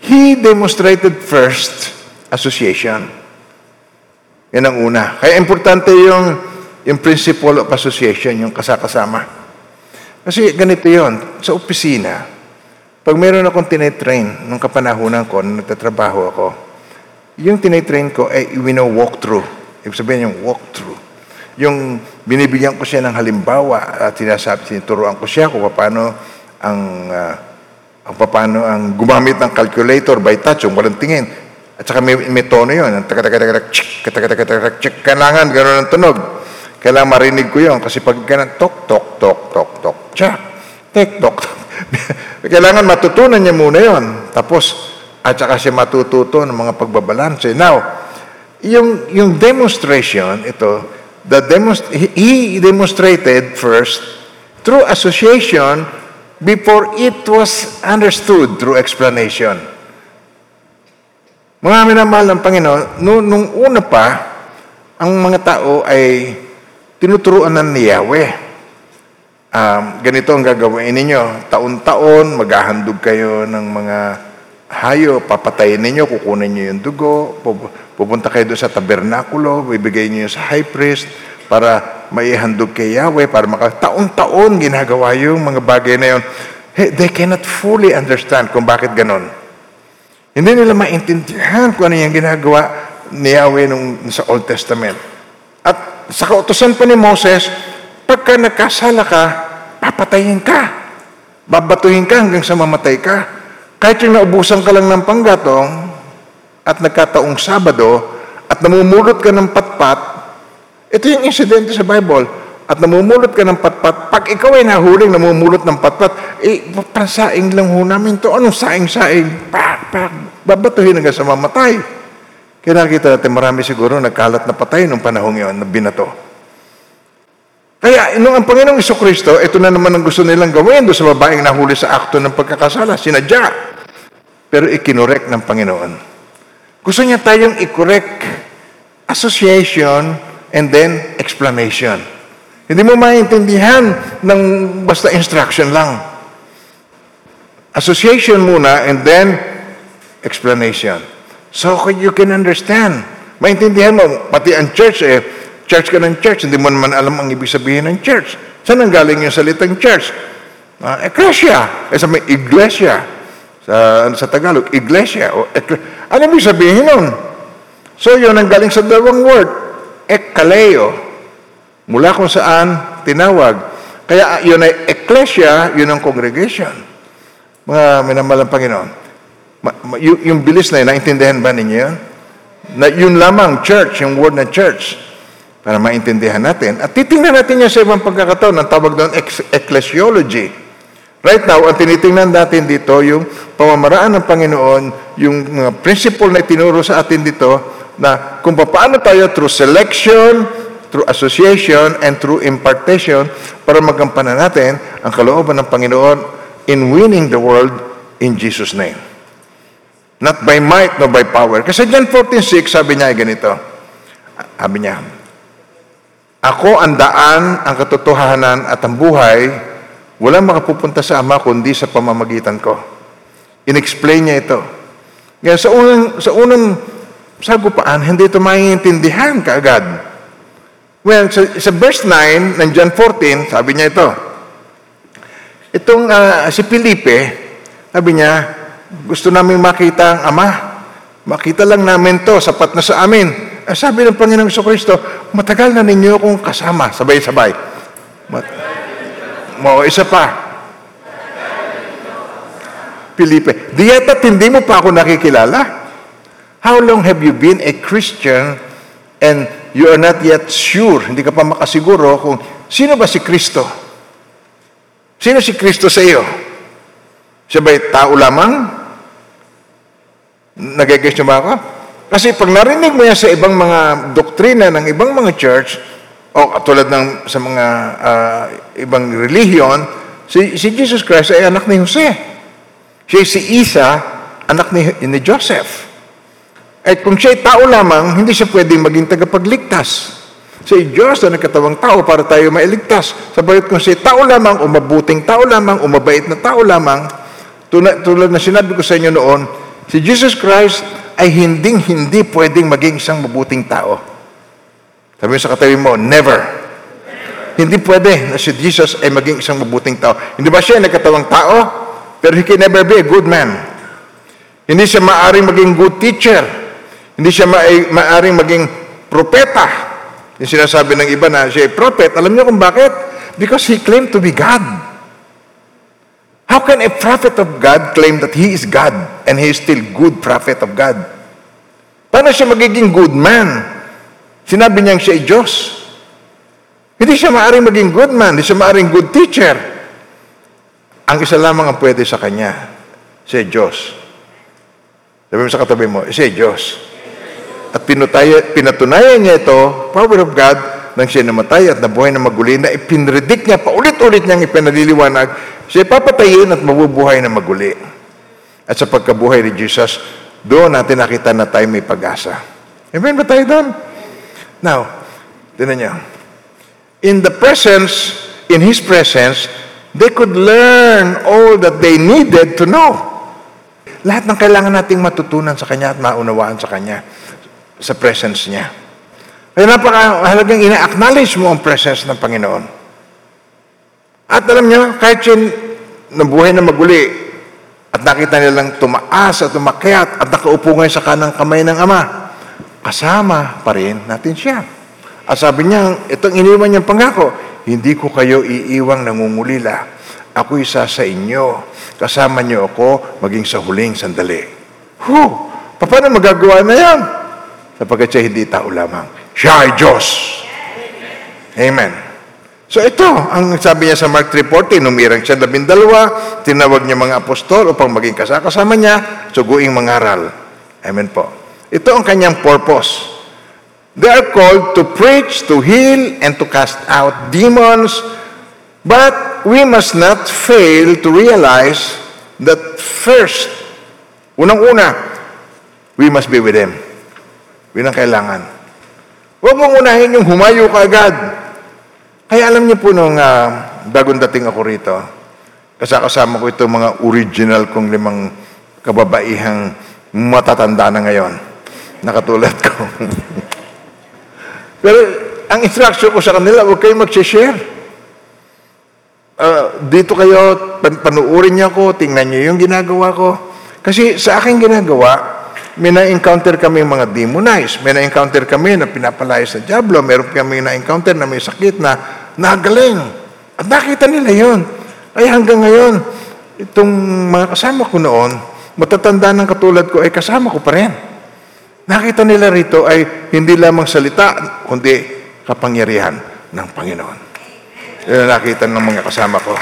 He demonstrated first association. Yan ang una. Kaya importante yung, yung principle of association, yung kasakasama. Kasi ganito yon sa opisina, pag meron akong tinetrain nung kapanahunan ko, nung nagtatrabaho ako, yung tinetrain ko ay wino-walk through. Ibig sabihin yung walk through. Yung binibigyan ko siya ng halimbawa at sinasabi, tinuturuan ko siya kung paano ang uh, ang paano ang gumamit ng calculator by touch, yung walang tingin. At saka may, may tono yun. Kailangan gano'n ang tunog. Kailangan marinig ko yun. Kasi pag ganun, tok, tok, tok, tok, tok, Tsa, TikTok. Kailangan matutunan niya muna yon. Tapos, at saka siya matututo ng mga pagbabalanse. Now, yung, yung demonstration, ito, the demonst he demonstrated first through association before it was understood through explanation. Mga minamahal ng Panginoon, nung, nung una pa, ang mga tao ay tinuturuan ng ni Yahweh um, ganito ang gagawin ninyo. Taon-taon, maghahandog kayo ng mga hayo, papatayin ninyo, kukunin niyo yung dugo, pupunta kayo doon sa tabernakulo, bibigay niyo sa high priest para maihandog kay Yahweh, para maka... Taon-taon ginagawa yung mga bagay na yun. Hey, they cannot fully understand kung bakit ganon. Hindi nila maintindihan kung ano yung ginagawa ni Yahweh nung, sa Old Testament. At sa kautosan pa ni Moses, Pagka nagkasala ka, papatayin ka. Babatuhin ka hanggang sa mamatay ka. Kahit yung naubusan ka lang ng panggatong at nagkataong Sabado at namumulot ka ng patpat, ito yung insidente sa Bible. At namumulot ka ng patpat, pag ikaw ay nahuling namumulot ng patpat, eh, pansaing lang ho namin to. Anong saing-saing? Pak, pak, babatuhin hanggang sa mamatay. Kaya nakita natin marami siguro nagkalat na patay nung panahong yun na binato. Kaya nung ang Panginoong Kristo, ito na naman ang gusto nilang gawin doon sa babaeng nahuli sa akto ng pagkakasala, sinadya. Pero ikinorek ng Panginoon. Gusto niya tayong i-correct association and then explanation. Hindi mo maintindihan ng basta instruction lang. Association muna and then explanation. So you can understand. Maintindihan mo, pati ang church eh, church ka ng church, hindi mo naman alam ang ibig sabihin ng church. Saan ang galing yung salitang church? Uh, ecclesia. Eh, sa may iglesia. Sa, sa Tagalog, iglesia. O, ekle- ano ibig sabihin nun? So yun ang galing sa dalawang word. Ekkaleo mula kung saan tinawag. Kaya yun ay ecclesia, yun ang congregation. Mga minamalang Panginoon. Ma, ma, yung, yung bilis na yun, naintindihan ba ninyo yun? Na yun lamang, church, yung word na church, para maintindihan natin. At titingnan natin yan sa ibang pagkakataon, ang tawag doon, ecclesiology. Right now, ang tinitingnan natin dito, yung pamamaraan ng Panginoon, yung uh, principle na itinuro sa atin dito, na kung paano tayo through selection, through association and through impartation para magampanan natin ang kalooban ng Panginoon in winning the world in Jesus' name. Not by might, no by power. Kasi John 14.6, sabi niya ganito. Sabi niya, Ako ang daan, ang katotohanan at ang buhay, walang makapupunta sa Ama kundi sa pamamagitan ko. Inexplain niya ito. Kaya sa unang, sa unang sagupaan, hindi ito maiintindihan kaagad. Well, sa, sa verse 9 ng John 14, sabi niya ito. Itong uh, si Felipe, sabi niya, gusto namin makita ang Ama. Makita lang namin to, sapat na sa amin. Eh, sabi ng Panginoong Kristo, matagal na ninyo akong kasama, sabay-sabay. Mat Mo, isa pa. Felipe, di yata't hindi mo pa ako nakikilala? How long have you been a Christian and you are not yet sure, hindi ka pa makasiguro kung sino ba si Kristo? Sino si Kristo sa iyo? Siya ba'y tao lamang? Nagagess niyo ba ako? Kasi pag narinig mo yan sa ibang mga doktrina ng ibang mga church, o tulad ng sa mga uh, ibang religion, si, si Jesus Christ ay anak ni Jose. Siya si Isa, anak ni, ni Joseph. At kung siya ay tao lamang, hindi siya pwedeng maging tagapagligtas. Sa Diyos na nagkatawang tao para tayo mailigtas. Sabayot kung siya tao lamang, o mabuting tao lamang, o mabait na tao lamang, tulad na sinabi ko sa inyo noon, si Jesus Christ ay hinding-hindi pwedeng maging isang mabuting tao. Sabi sa katabi mo, never. Hindi pwede na si Jesus ay maging isang mabuting tao. Hindi ba siya nagkatawang tao? Pero he can never be a good man. Hindi siya maaring maging good teacher. Hindi siya ma- maaring maging propeta. Yung sinasabi ng iba na siya ay prophet, alam niyo kung bakit? Because he claimed to be God. How can a prophet of God claim that he is God and he is still good prophet of God? Paano siya magiging good man? Sinabi niyang siya ay Diyos. Hindi siya maaring maging good man, hindi siya maaring good teacher. Ang isa lamang ang pwede sa kanya, siya Diyos. Sabi mo sa katabi mo, siya Diyos. At pinutaya, pinatunayan niya ito, power of God, nang siya namatay at nabuhay na maguli, na ipinredict niya, paulit-ulit niyang ipinaliliwanag, siya papatayin at mabubuhay na maguli. At sa pagkabuhay ni Jesus, doon natin nakita na tayo may pag-asa. Amen ba tayo doon? Now, tinan niyo. In the presence, in His presence, they could learn all that they needed to know. Lahat ng kailangan nating matutunan sa Kanya at maunawaan sa Kanya sa presence niya. Kaya napakahalagang ina-acknowledge mo ang presence ng Panginoon. At alam niyo, kahit yun nabuhay na maguli at nakita nilang tumaas at tumakyat at nakaupo ngayon sa kanang kamay ng Ama, kasama pa rin natin siya. At sabi niya, itong iniwan niyang pangako, hindi ko kayo iiwang nangungulila. Ako isa sa inyo. Kasama niyo ako maging sa huling sandali. Huh! Paano magagawa na yan? sapagkat siya hindi tao lamang. Siya ay Diyos. Amen. So ito, ang sabi niya sa Mark 3.40, numirang siya labindalawa, tinawag niya mga apostol upang maging kasakasama niya, suguing mangaral. Amen po. Ito ang kanyang purpose. They are called to preach, to heal, and to cast out demons, but we must not fail to realize that first, unang-una, we must be with Him. Yun ang kailangan. Huwag mong unahin yung humayo ka agad. Kaya alam niyo po nung uh, bagong dating ako rito, kasama ko itong mga original kong limang kababaihang matatanda na ngayon, nakatulad ko. Pero ang instruction ko sa kanila, huwag kayong mag-share. Uh, dito kayo, pan panuurin niyo ako, tingnan niyo yung ginagawa ko. Kasi sa aking ginagawa, may na-encounter kami mga demonize. May na-encounter kami na pinapalayas sa Diablo. Meron kami na-encounter na may sakit na nagaling. At nakita nila yon. Ay hanggang ngayon, itong mga kasama ko noon, matatanda ng katulad ko, ay kasama ko pa rin. Nakita nila rito ay hindi lamang salita, kundi kapangyarihan ng Panginoon. Yan nakita ng mga kasama ko.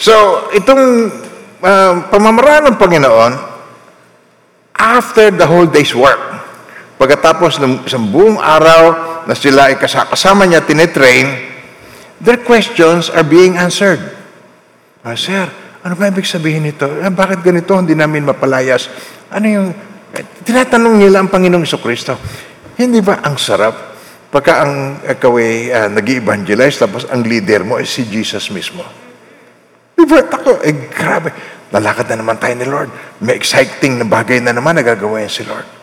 So, itong uh, pamamaraan ng Panginoon, after the whole day's work, pagkatapos ng isang buong araw na sila ay kasama niya, tinetrain, their questions are being answered. Ah, sir, ano ba ibig sabihin nito? Eh, bakit ganito? Hindi namin mapalayas. Ano yung... Eh, tinatanong nila ang Panginoong Kristo. Hindi ba ang sarap Pagka ang ikaw ay uh, nag evangelize tapos ang leader mo ay si Jesus mismo. Diba? Ako, eh, grabe. Nalakad na naman tayo ni Lord. May exciting na bagay na naman nagagawa yan si Lord.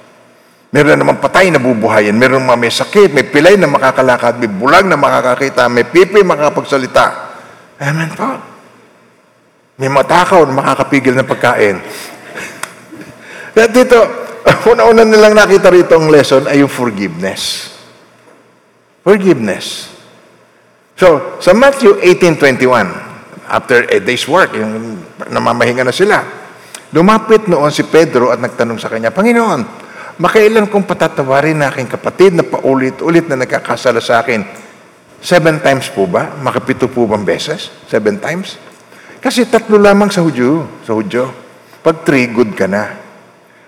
Meron na naman patay na bubuhayin. Meron mga may sakit, may pilay na makakalakad, may bulag na makakakita, may pipi makakapagsalita. Amen po. May matakaw na makakapigil ng pagkain. At dito, una-una nilang nakita rito ang lesson ay yung forgiveness. Forgiveness. So, sa Matthew 18.21, after a day's work, yung namamahinga na sila, lumapit noon si Pedro at nagtanong sa kanya, Panginoon, makailan kong patatawarin na aking kapatid na paulit-ulit na nagkakasala sa akin? Seven times po ba? Makapito po bang beses? Seven times? Kasi tatlo lamang sa Hudyo. Sa Hudyo. Pag three, good ka na.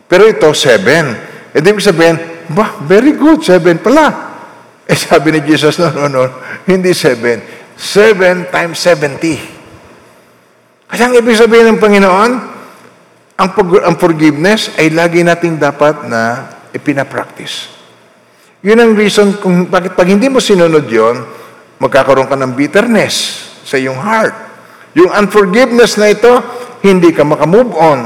Pero ito, seven. E di sabihin, bah, very good, seven pala. Eh sabi ni Jesus, no, no, no, hindi seven. Seven times seventy. Kasi ang ibig sabihin ng Panginoon, ang, ang forgiveness ay lagi nating dapat na ipinapractice. Yun ang reason kung bakit pag hindi mo sinunod yon, magkakaroon ka ng bitterness sa iyong heart. Yung unforgiveness na ito, hindi ka makamove on.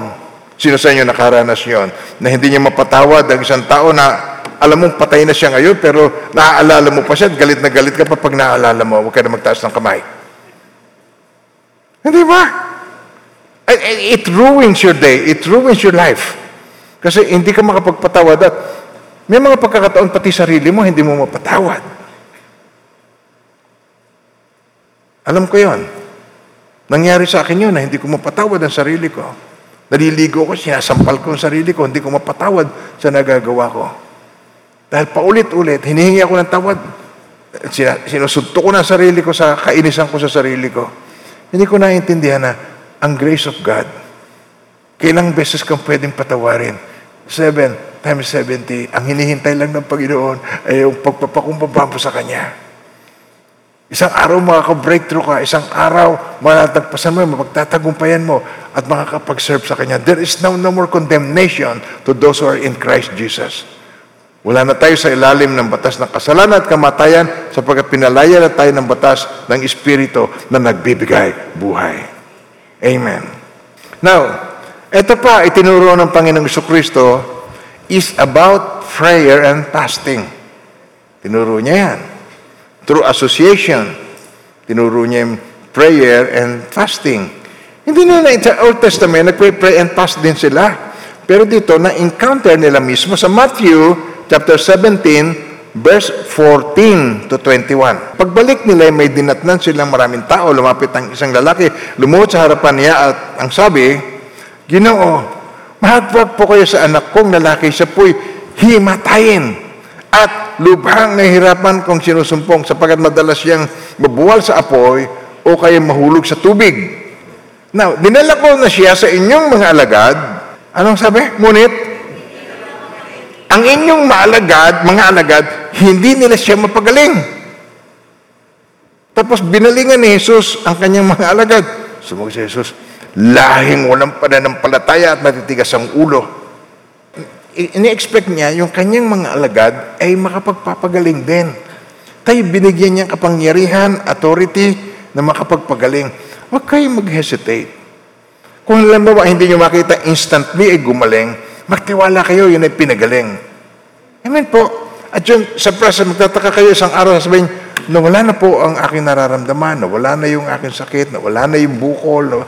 Sino sa inyo nakaranas yon? Na hindi niya mapatawad ang isang tao na alam mong patay na siya ngayon, pero naaalala mo pa siya at galit na galit ka pa pag naaalala mo, huwag ka na magtaas ng kamay. Hindi ba? It ruins your day. It ruins your life. Kasi hindi ka makapagpatawad at may mga pagkakataon pati sarili mo, hindi mo mapatawad. Alam ko yon. Nangyari sa akin yun na hindi ko mapatawad ang sarili ko. Naliligo ko, sinasampal ko ang sarili ko, hindi ko mapatawad sa nagagawa ko. Dahil paulit-ulit, hinihingi ako ng tawad. Sinusunto ko na sarili ko sa kainisan ko sa sarili ko. Hindi ko naiintindihan na ang grace of God, kailang beses kang pwedeng patawarin? Seven times 70. Ang hinihintay lang ng Panginoon ay yung pagpapakumbaba sa Kanya. Isang araw makaka-breakthrough ka, isang araw matatagpasan mo, mapagtatagumpayan mo, at makakapag-serve sa Kanya. There is now no more condemnation to those who are in Christ Jesus. Wala na tayo sa ilalim ng batas ng kasalanan at kamatayan sapagkat pinalaya na tayo ng batas ng Espiritu na nagbibigay buhay. Amen. Now, ito pa, itinuro ng Panginoong Kristo is about prayer and fasting. Tinuro niya yan. Through association, tinuro niya yung prayer and fasting. Hindi na sa Old Testament, nagpray-pray and fast din sila. Pero dito, na-encounter nila mismo sa Matthew chapter 17, verse 14 to 21. Pagbalik nila, may dinatnan silang maraming tao. Lumapit ang isang lalaki, lumuhod sa harapan niya at ang sabi, Ginoo, mahagwag po kayo sa anak kong lalaki, siya po'y himatayin at lubhang nahihirapan kong sinusumpong sapagkat madalas siyang mabuwal sa apoy o kaya mahulog sa tubig. Now, dinala ko na siya sa inyong mga alagad. Anong sabi? Ngunit, ang inyong maalagad, mga alagad, hindi nila siya mapagaling. Tapos binalingan ni Jesus ang kanyang mga alagad. Sumag si Jesus, lahing walang pananampalataya at matitigas ang ulo. Ini-expect niya yung kanyang mga alagad ay makapagpapagaling din. Tayo binigyan niyang kapangyarihan, authority na makapagpagaling. Huwag kayong mag-hesitate. Kung ba, hindi nyo makita instantly ay gumaling, magtiwala kayo, yun ay pinagaling. Amen po. At yun, sa process, magtataka kayo isang araw, sabihin, na wala na po ang aking nararamdaman, na wala na yung aking sakit, na wala na yung bukol, na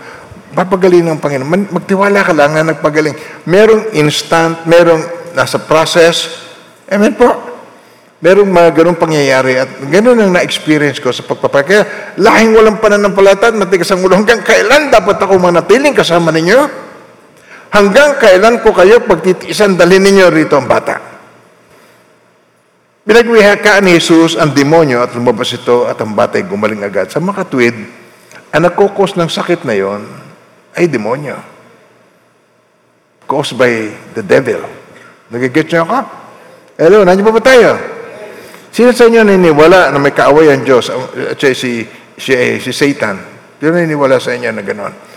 papagaling ng Panginoon. Magtiwala ka lang na nagpagaling. Merong instant, merong nasa process. Amen po. Merong mga ganong pangyayari at ganun ang na-experience ko sa pagpapay. Kaya lahing walang pananampalataya at matigas ang ulo. Hanggang kailan dapat ako manatiling kasama ninyo? Hanggang kailan ko kayo pagtitiisan dalhin ninyo rito ang bata? Pinagwihakaan ni Jesus ang demonyo at lumabas ito at ang bata ay gumaling agad. Sa makatwid, ang nagkukos ng sakit na yon ay demonyo. Caused by the devil. Nagigit niyo ako? Hello, nandiyan pa ba tayo? Sino sa inyo naniniwala na may kaaway ang Diyos? At siya si, si, si Satan. Sino naniniwala sa inyo na gano'n?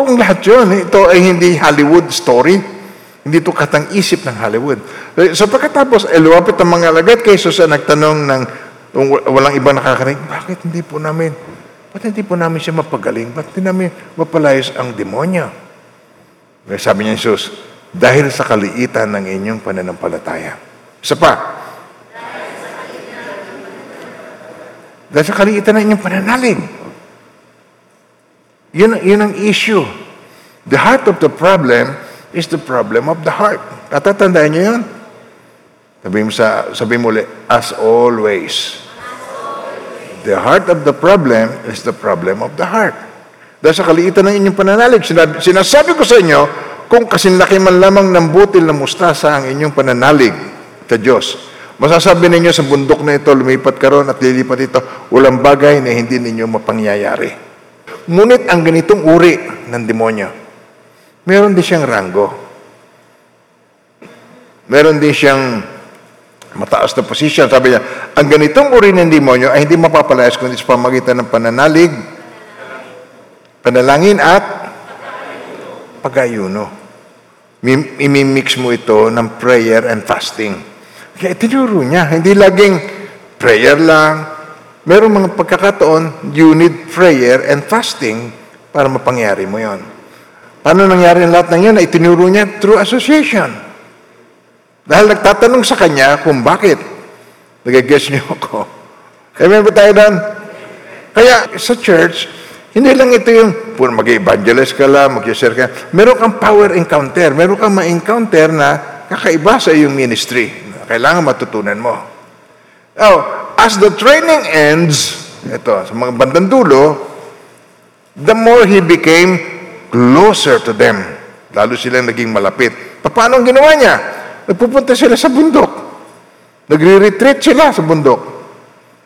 Totoong lahat yun. Ito ay hindi Hollywood story. Hindi ito katang-isip ng Hollywood. So pagkatapos, eh, lumapit ang mga alagad kay Jesus ang nagtanong ng walang iba nakakarinig, bakit hindi po namin, ba't hindi po namin siya mapagaling? Ba't hindi namin mapalayos ang demonyo? Kaya sabi niya Jesus, dahil sa kaliitan ng inyong pananampalataya. Isa pa, dahil sa kaliitan ng inyong pananalig. Yun, yun ang issue. The heart of the problem is the problem of the heart. Tatatandaan niyo yun? Sabi mo, sa, sabi mo ulit, as always. The heart of the problem is the problem of the heart. Dahil sa kaliitan ng inyong pananalig, sinasabi ko sa inyo, kung kasinlaki man lamang ng butil na mustasa ang inyong pananalig sa Diyos, masasabi ninyo sa bundok na ito, lumipat ka ron at lilipat ito, walang bagay na hindi ninyo mapangyayari. Ngunit ang ganitong uri ng demonyo, meron din siyang ranggo. Meron din siyang mataas na posisyon. Sabi niya, ang ganitong uri ng demonyo ay hindi mapapalayas kundi sa pamagitan ng pananalig, panalangin at pag-ayuno. Mi- Imimix mo ito ng prayer and fasting. Kaya tinuro niya, hindi laging prayer lang. Merong mga pagkakataon, you need prayer and fasting para mapangyari mo yon. Paano nangyari ang lahat ng yun? Ay tinuro niya through association. Dahil nagtatanong sa kanya kung bakit. Nag-guess niyo ako. Amen ba tayo doon? Kaya sa church, hindi lang ito yung puro mag-evangelist ka lang, mag-share ka. Meron kang power encounter. Meron kang ma-encounter na kakaiba sa iyong ministry. Kailangan matutunan mo. Oh, as the training ends, ito, sa mga bandang dulo, the more he became closer to them. Lalo silang naging malapit. Paano ang ginawa niya? Nagpupunta sila sa bundok. Nagre-retreat sila sa bundok.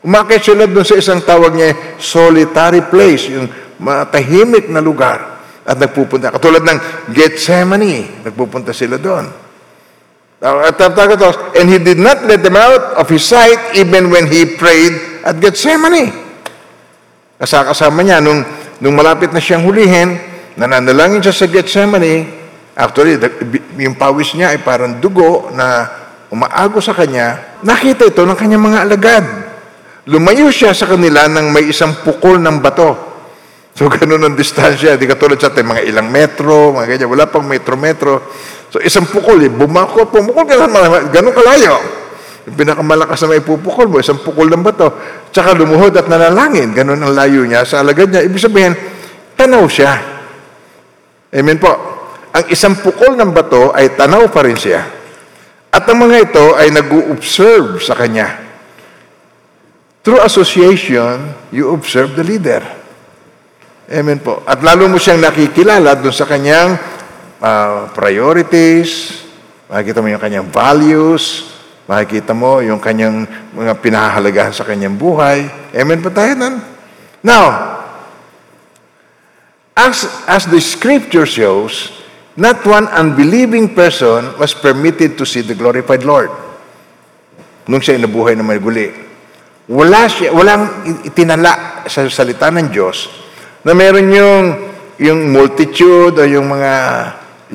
Umakit sila doon sa isang tawag niya, solitary place, yung matahimik na lugar. At nagpupunta. Katulad ng Gethsemane, nagpupunta sila doon. And he did not let them out of his sight even when he prayed at Gethsemane. Kasakasama niya, nung, nung malapit na siyang hulihin, nananalangin siya sa Gethsemane, actually, yung pawis niya ay parang dugo na umaago sa kanya, nakita ito ng kanyang mga alagad. Lumayo siya sa kanila nang may isang pukol ng bato. So, ganun ang distansya. Di katulad sa atin, mga ilang metro, mga ganyan. Wala pang metro-metro. So, isang pukol, eh, bumako, pumukol ka naman, ganun kalayo. Yung pinakamalakas na may pupukol mo, isang pukol ng bato. Tsaka lumuhod at nanalangin. Ganun ang layo niya sa alagad niya. Ibig sabihin, tanaw siya. Amen po. Ang isang pukol ng bato ay tanaw pa rin siya. At ang mga ito ay nag-observe sa kanya. Through association, you observe the leader. Amen po. At lalo mo siyang nakikilala doon sa kanyang ah, priorities, makikita mo yung kanyang values, makikita mo yung kanyang mga pinahahalagahan sa kanyang buhay. Amen po tayo nun? Now, as, as the scripture shows, not one unbelieving person was permitted to see the glorified Lord. Nung siya nabuhay na may guli. Wala siya, walang itinala sa salita ng Diyos na meron yung yung multitude o yung mga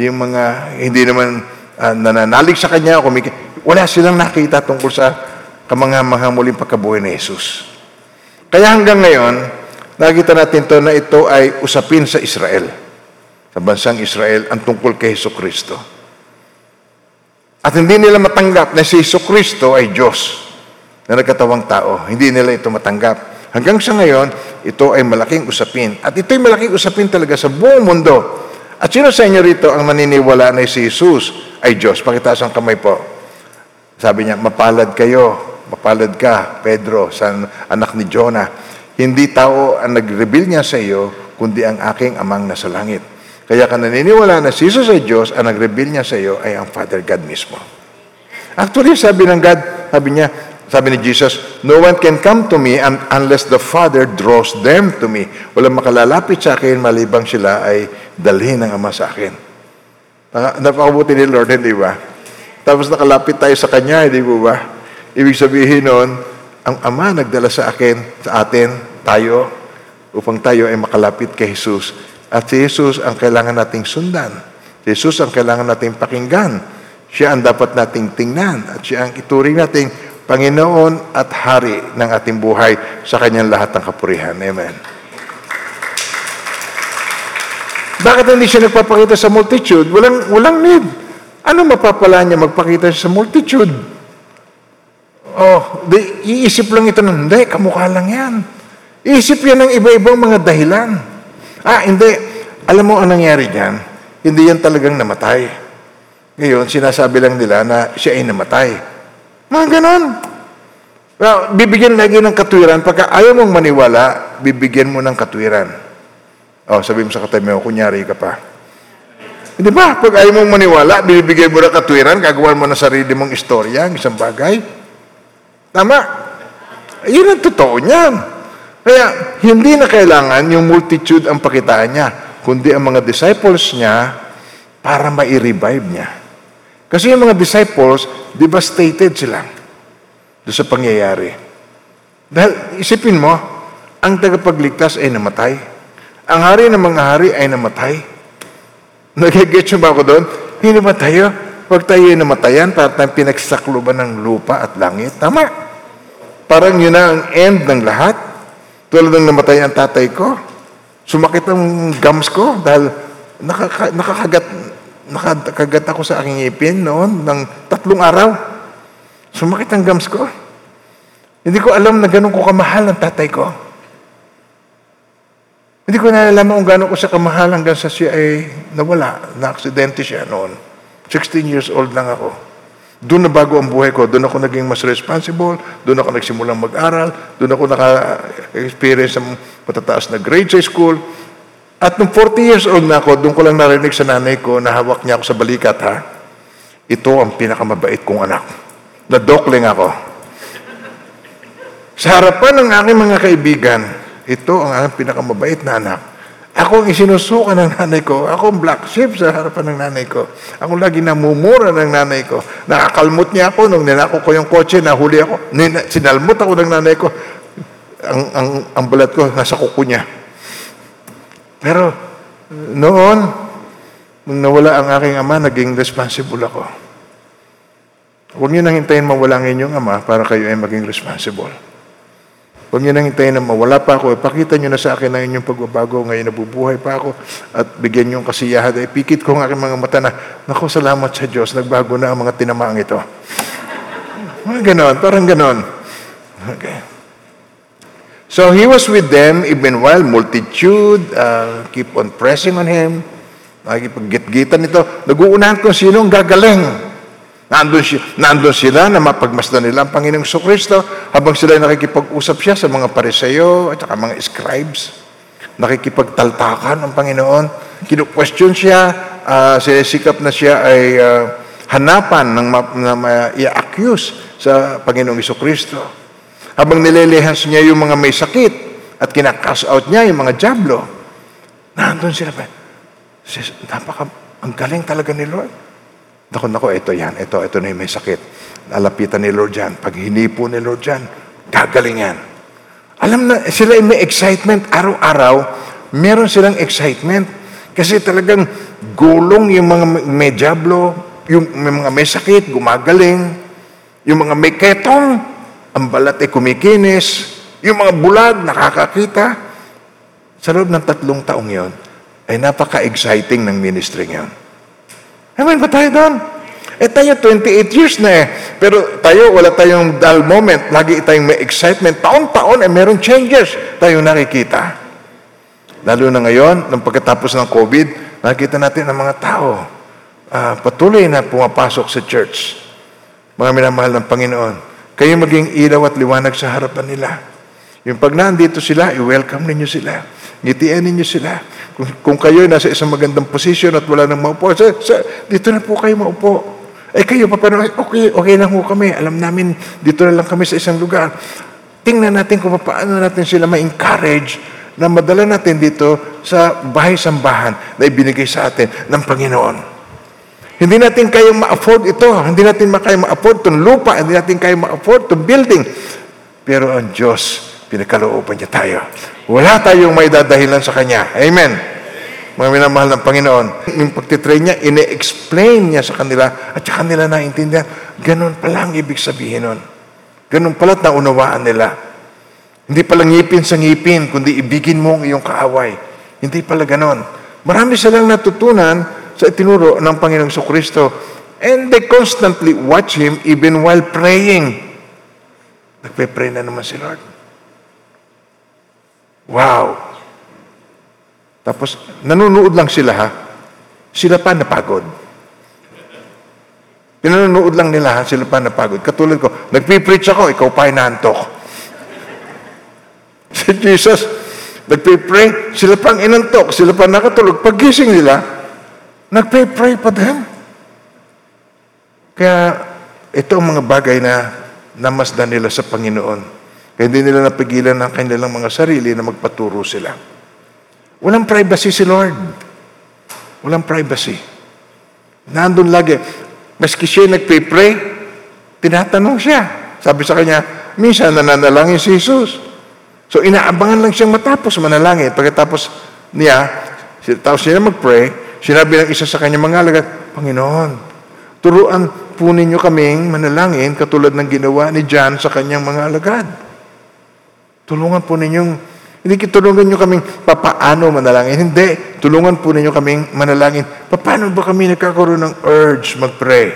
yung mga hindi naman ah, nananalig sa kanya kumik wala silang nakita tungkol sa kamangha-mangha muling pagkabuhay ni Jesus. Kaya hanggang ngayon, nakita natin to na ito ay usapin sa Israel, sa bansang Israel, ang tungkol kay Heso Kristo. At hindi nila matanggap na si Heso Kristo ay Diyos na nagkatawang tao. Hindi nila ito matanggap. Hanggang sa ngayon, ito ay malaking usapin. At ito ay malaking usapin talaga sa buong mundo. At sino sa inyo rito ang maniniwala na si Jesus ay Diyos? Pakitaas ang kamay po. Sabi niya, mapalad kayo, mapalad ka, Pedro, sa anak ni Jonah. Hindi tao ang nag-reveal niya sa iyo, kundi ang aking amang nasa langit. Kaya ka naniniwala na si Jesus ay Diyos, ang nag-reveal niya sa iyo ay ang Father God mismo. Actually, sabi ng God, sabi niya, sabi ni Jesus, No one can come to me unless the Father draws them to me. Walang makalalapit sa akin malibang sila ay dalhin ng Ama sa akin. Napakabuti ni Lord, hindi ba? Tapos nakalapit tayo sa Kanya, hindi po ba? Ibig sabihin noon, ang Ama nagdala sa akin, sa atin, tayo, upang tayo ay makalapit kay Jesus. At si Jesus ang kailangan nating sundan. Si Jesus ang kailangan nating pakinggan. Siya ang dapat nating tingnan. At siya ang ituring nating Panginoon at Hari ng ating buhay sa kanyang lahat ng kapurihan. Amen. Bakit hindi siya nagpapakita sa multitude? Walang, walang need. Ano mapapala niya magpakita sa multitude? Oh, di, iisip lang ito ng, hindi, kamukha lang yan. Iisip yan ng iba-ibang mga dahilan. Ah, hindi. Alam mo ang nangyari diyan? Hindi yan talagang namatay. Ngayon, sinasabi lang nila na siya ay namatay. Mga ganon. Well, bibigyan lagi ng katwiran. Pagka ayaw mong maniwala, bibigyan mo ng katwiran. Oh, sabi mo sa katabi mo, kunyari ka pa. Hindi ba? Pag ayaw mong maniwala, bibigyan mo ng katwiran, gagawa mo na sarili mong istorya, ang isang bagay. Tama. Yun ang totoo niyan. Kaya, hindi na kailangan yung multitude ang pakitaan niya, kundi ang mga disciples niya para ma-revive niya. Kasi yung mga disciples, devastated sila doon sa pangyayari. Dahil isipin mo, ang tagapagligtas ay namatay. Ang hari ng mga hari ay namatay. Nagigit ba ako doon? Hindi ba tayo? Huwag tayo namatayan para tayong pinagsakluban ng lupa at langit. Tama. Parang yun na ang end ng lahat. Tulad ng namatay ang tatay ko. Sumakit ang gums ko dahil nakaka, nakakagat nakakagat ako sa aking ipin noon ng tatlong araw. Sumakit ang gums ko. Hindi ko alam na ganun ko kamahal ang tatay ko. Hindi ko nalalaman kung gano'n ko siya kamahal hanggang sa siya ay nawala. Na-aksidente siya noon. 16 years old lang ako. Doon na bago ang buhay ko. Doon ako naging mas responsible. Doon ako nagsimulang mag-aral. Doon ako naka-experience ng matataas na grade sa school. At nung 40 years old na ako, doon ko lang narinig sa nanay ko na niya ako sa balikat, ha? Ito ang pinakamabait kong anak. Nadokling ako. Sa harapan ng aking mga kaibigan, ito ang aking pinakamabait na anak. Ako ang isinusuka ng nanay ko. Ako ang black sheep sa harapan ng nanay ko. Ako lagi namumura ng nanay ko. Nakakalmot niya ako nung ninako ko yung kotse, nahuli ako. Sinalmot ako ng nanay ko. Ang, ang, ang balat ko nasa kuko niya. Pero noon, nung nawala ang aking ama, naging responsible ako. Huwag niyo nang hintayin mawala ang inyong ama para kayo ay maging responsible. Huwag niyo nang hintayin na mawala pa ako. Ipakita niyo na sa akin ang inyong pagbabago. Ngayon nabubuhay pa ako at bigyan niyo ang kasiyahan. Ay pikit ko ang aking mga mata na, Naku, salamat sa Diyos. Nagbago na ang mga tinamaang ito. Mga ganon. Parang ganon. Okay. So he was with them even while multitude uh, keep on pressing on him. Nakikipag-git-gitan ito. Naguunahan kung sino ang gagaling. Nandun, siya, nandun sila na mapagmasdan nila ang Panginoong Kristo habang sila nakikipag-usap siya sa mga pariseyo at saka mga scribes. Nakikipagtaltakan ang Panginoon. Kinu-question siya. Uh, sinisikap na siya ay uh, hanapan ng ma- na ma-i-accuse sa Panginoong Kristo. Habang nililihans niya yung mga may sakit at kinakas out niya yung mga jablo, nandun sila pa. Napaka, ang galing talaga ni Lord. Naku, naku, ito yan, ito, ito na yung may sakit. Lalapitan ni Lord yan. Pag hinipo ni Lord yan, gagaling yan. Alam na, sila may excitement araw-araw. Meron silang excitement. Kasi talagang gulong yung mga may jablo, yung may mga may sakit, gumagaling. Yung mga may ketong, ang balat ay kumikinis, yung mga bulag nakakakita. Sa loob ng tatlong taong yon, ay napaka-exciting ng ministry yon. Amen ba tayo doon? Eh tayo 28 years na eh. Pero tayo wala tayong dull moment. Lagi tayong may excitement. Taon-taon eh meron changes tayo nakikita. Lalo na ngayon, nang pagkatapos ng COVID, nakikita natin ang mga tao uh, patuloy na pumapasok sa church. Mga minamahal ng Panginoon. Kayo maging ilaw at liwanag sa harapan nila. Yung pag nandito sila, i-welcome ninyo sila. Ngitian ninyo sila. Kung, kung kayo nasa isang magandang posisyon at wala nang maupo, sa, sa, dito na po kayo maupo. Eh kayo, paano? Okay, okay lang ho kami. Alam namin, dito na lang kami sa isang lugar. Tingnan natin kung paano natin sila ma-encourage na madala natin dito sa bahay-sambahan na ibinigay sa atin ng Panginoon. Hindi natin kayang ma-afford ito. Hindi natin kayang ma-afford itong lupa. Hindi natin kayang ma-afford itong building. Pero ang Diyos, pinakalooban niya tayo. Wala tayong may dadahilan sa Kanya. Amen mga minamahal ng Panginoon, yung pagtitrain niya, ine-explain niya sa kanila at sa kanila naintindihan. Ganun pala ang ibig sabihin nun. Ganun pala at naunawaan nila. Hindi pala ngipin sa ngipin, kundi ibigin mo ang iyong kaaway. Hindi pala ganon. Marami silang natutunan sa itinuro ng Panginoong Kristo. And they constantly watch Him even while praying. Nagpe-pray na naman si Lord. Wow! Tapos, nanonood lang sila ha. Sila pa napagod. Pinanonood lang nila ha, sila pa napagod. Katulad ko, nagpipreach ako, ikaw pa inaantok. si Jesus, nagpipray, sila pang inantok, sila pa nakatulog. Paggising nila, nagpipray pa din. Kaya, ito ang mga bagay na namasdan nila sa Panginoon. Kaya hindi nila napigilan ng kanilang mga sarili na magpaturo sila. Walang privacy si Lord. Walang privacy. Nandun lagi. Maski siya nagpe-pray, tinatanong siya. Sabi sa kanya, minsan nananalangin si Jesus. So inaabangan lang siyang matapos manalangin. Pagkatapos niya, tapos siya mag-pray, sinabi ng isa sa kanya mga alagad, Panginoon, turuan po ninyo kaming manalangin katulad ng ginawa ni John sa kanyang mga alagad. Tulungan po ninyong hindi tulungan nyo kaming papaano manalangin. Hindi. Tulungan po ninyo kaming manalangin. Paano ba kami nagkakaroon ng urge mag-pray?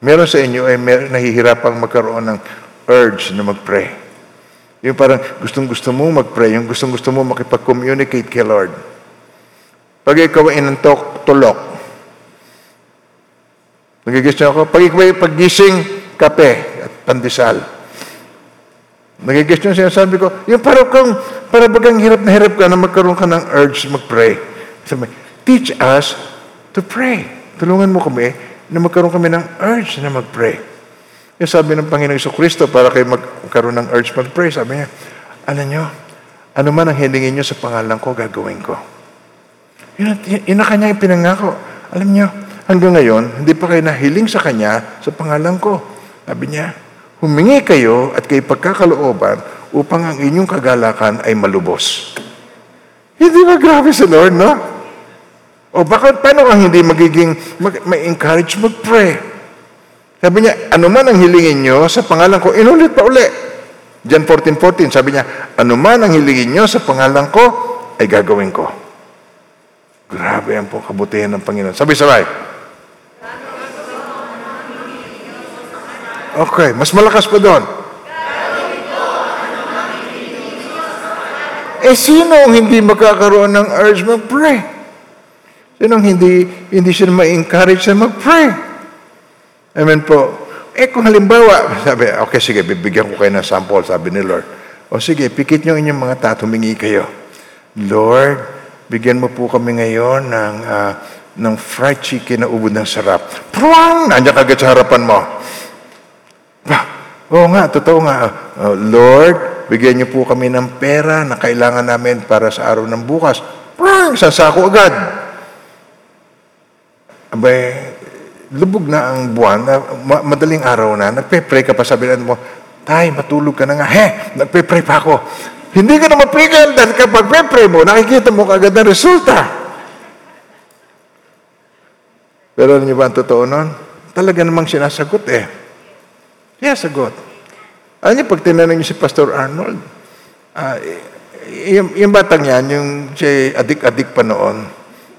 Meron sa inyo ay mer- nahihirapang magkaroon ng urge na mag-pray. Yung parang gustong-gusto mo mag-pray, yung gustong-gusto mo makipag-communicate kay Lord. Pag ikaw ay inantok, tulok. Nagigis niyo ako? Pag ikaw ay paggising, kape at pandesal. Nagigis yung sinasabi ko, yung parang kang, para bagang hirap na hirap ka na magkaroon ka ng urge mag-pray. Sabi, teach us to pray. Tulungan mo kami na magkaroon kami ng urge na mag-pray. Yung sabi ng Panginoong Kristo, para kayo magkaroon ng urge mag-pray, sabi niya, alam nyo, ano man ang hilingin nyo sa pangalan ko, gagawin ko. Yun, yun na kanya ipinangako. Alam nyo, hanggang ngayon, hindi pa kayo nahiling sa kanya sa pangalan ko. Sabi niya, Humingi kayo at kay pagkakalooban upang ang inyong kagalakan ay malubos. Hindi ba grabe sa Lord, no? O bakit, paano kang hindi magiging, mag, may encourage mag-pray? Sabi niya, ano man ang hilingin nyo sa pangalan ko, inulit pa uli. John 14.14, 14, sabi niya, ano man ang hilingin nyo sa pangalan ko, ay gagawin ko. Grabe ang po kabutihan ng Panginoon. Sabi-sabay, Okay, mas malakas pa doon. Eh, sino ang hindi magkakaroon ng urge mag-pray? Sino ang hindi, hindi siya ma-encourage na mag-pray? Amen po. Eh, kung halimbawa, sabi, okay, sige, bibigyan ko kayo ng sample, sabi ni Lord. O sige, pikit nyo inyong mga tato, humingi kayo. Lord, bigyan mo po kami ngayon ng, uh, ng fried chicken na ubod ng sarap. Pruang! Nandiyan kagad sa harapan mo. Ah, oo nga, totoo nga. Uh, Lord, bigyan niyo po kami ng pera na kailangan namin para sa araw ng bukas. Prang, sasako agad. Abay, lubog na ang buwan, na, madaling araw na, nagpe-pray ka pa, sabi mo, Tay, matulog ka na nga. He, nagpe-pray pa ako. Hindi ka na mapigil dahil kapag pe-pray mo, nakikita mo kagad na resulta. Pero niyo ba ang totoo nun? Talaga namang sinasagot eh. Siya sagot. Alam niyo, pag tinanong niyo si Pastor Arnold, ah, yung, yung batang yan, yung siya adik-adik pa noon,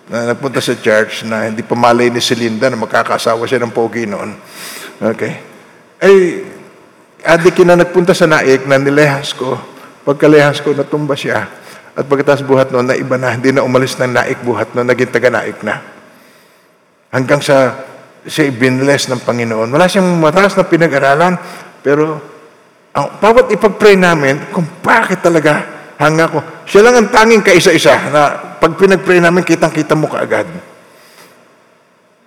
na nagpunta sa church na hindi pa malay ni Celinda na makakasawa siya ng pogi noon. Okay? Ay, adik na nagpunta sa naik na nilehas ko. Pagkalehas ko, natumba siya. At pagkatapos buhat noon, na iba na, hindi na umalis ng naik buhat noon, naging taga-naik na. Hanggang sa siya binless ng Panginoon. Wala siyang mataas na pinag-aralan, pero ang bawat ipag-pray namin, kung bakit talaga hanga ko. Siya lang ang tanging kaisa-isa na pag pinag-pray namin, kitang-kita mo kaagad.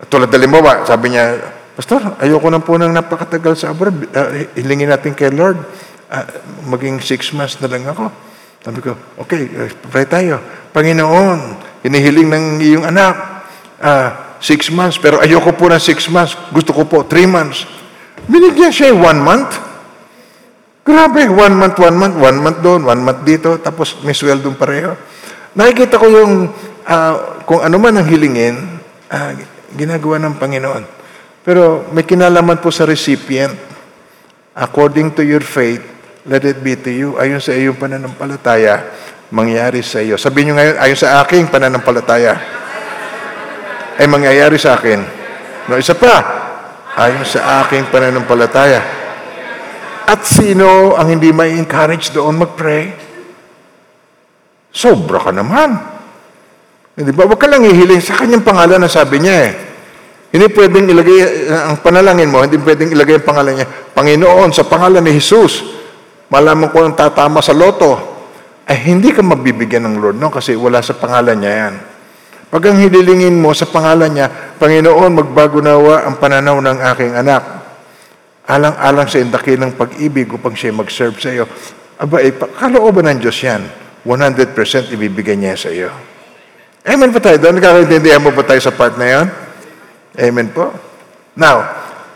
At tulad ba, sabi niya, Pastor, ayoko na po ng napakatagal sa abroad. Uh, hilingin natin kay Lord. Uh, maging six months na lang ako. Sabi ko, okay, uh, pray tayo. Panginoon, hinihiling ng iyong anak. Uh, six months, pero ayoko po ng six months. Gusto ko po three months. Binigyan siya one month. Grabe, one month, one month, one month doon, one month dito, tapos may sweldong pareho. Nakikita ko yung, uh, kung ano man ang hilingin, uh, ginagawa ng Panginoon. Pero may kinalaman po sa recipient. According to your faith, let it be to you. Ayon sa iyong pananampalataya, mangyari sa iyo. Sabihin nyo ngayon, ayon sa aking pananampalataya ay mangyayari sa akin. No, isa pa, ayon sa aking pananampalataya. At sino ang hindi may encourage doon mag-pray? Sobra ka naman. Hindi ba? Huwag ka lang ihiling sa kanyang pangalan na sabi niya eh. Hindi pwedeng ilagay, ang panalangin mo, hindi pwedeng ilagay ang pangalan niya. Panginoon, sa pangalan ni Jesus, malaman ko ang tatama sa loto. Ay, hindi ka mabibigyan ng Lord, no? Kasi wala sa pangalan niya yan. Pag ang hililingin mo sa pangalan niya, Panginoon, magbago nawa ang pananaw ng aking anak. Alang-alang sa indakilang pag-ibig upang siya mag-serve sa iyo. Aba, eh, kalooban ng Diyos yan. 100% ibibigay niya sa iyo. Amen po tayo doon? Nakakaintindihan mo ba tayo sa part na yan? Amen po. Now,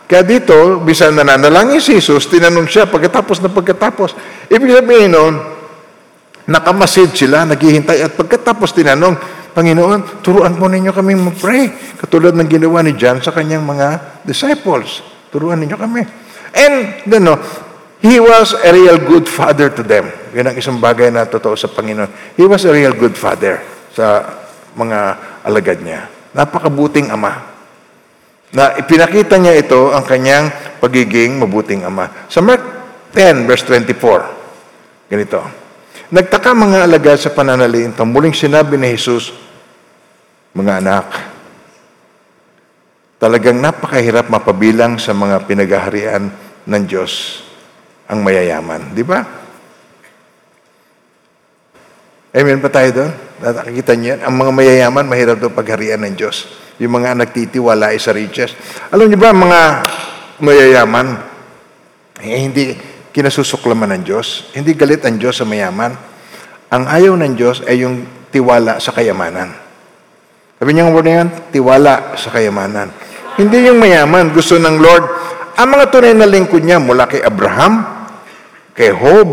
kaya dito, bisan nananalangin si Jesus, tinanong siya pagkatapos na pagkatapos. Ibig sabihin noon, nakamasid sila, naghihintay, at pagkatapos tinanong, Panginoon, turuan mo ninyo kami mag-pray. Katulad ng ginawa ni John sa kanyang mga disciples. Turuan ninyo kami. And, you know, he was a real good father to them. Yan ang isang bagay na totoo sa Panginoon. He was a real good father sa mga alagad niya. Napakabuting ama. Na ipinakita niya ito ang kanyang pagiging mabuting ama. Sa Mark 10, verse 24, ganito. Nagtaka mga alagad sa pananaliin. Muling sinabi ni Jesus, mga anak, talagang napakahirap mapabilang sa mga pinaghaharian ng Diyos ang mayayaman. Di ba? Amen pa tayo doon? Nakikita niyo yan? Ang mga mayayaman, mahirap doon pagharian ng Diyos. Yung mga nagtitiwala sa riches. Alam niyo ba, mga mayayaman, eh, hindi kinasusuklaman ng Diyos. Hindi galit ang Diyos sa mayaman. Ang ayaw ng Diyos ay yung tiwala sa kayamanan. Sabi niya ng word na yan, tiwala sa kayamanan. Hindi yung mayaman, gusto ng Lord. Ang mga tunay na lingkod niya, mula kay Abraham, kay Job,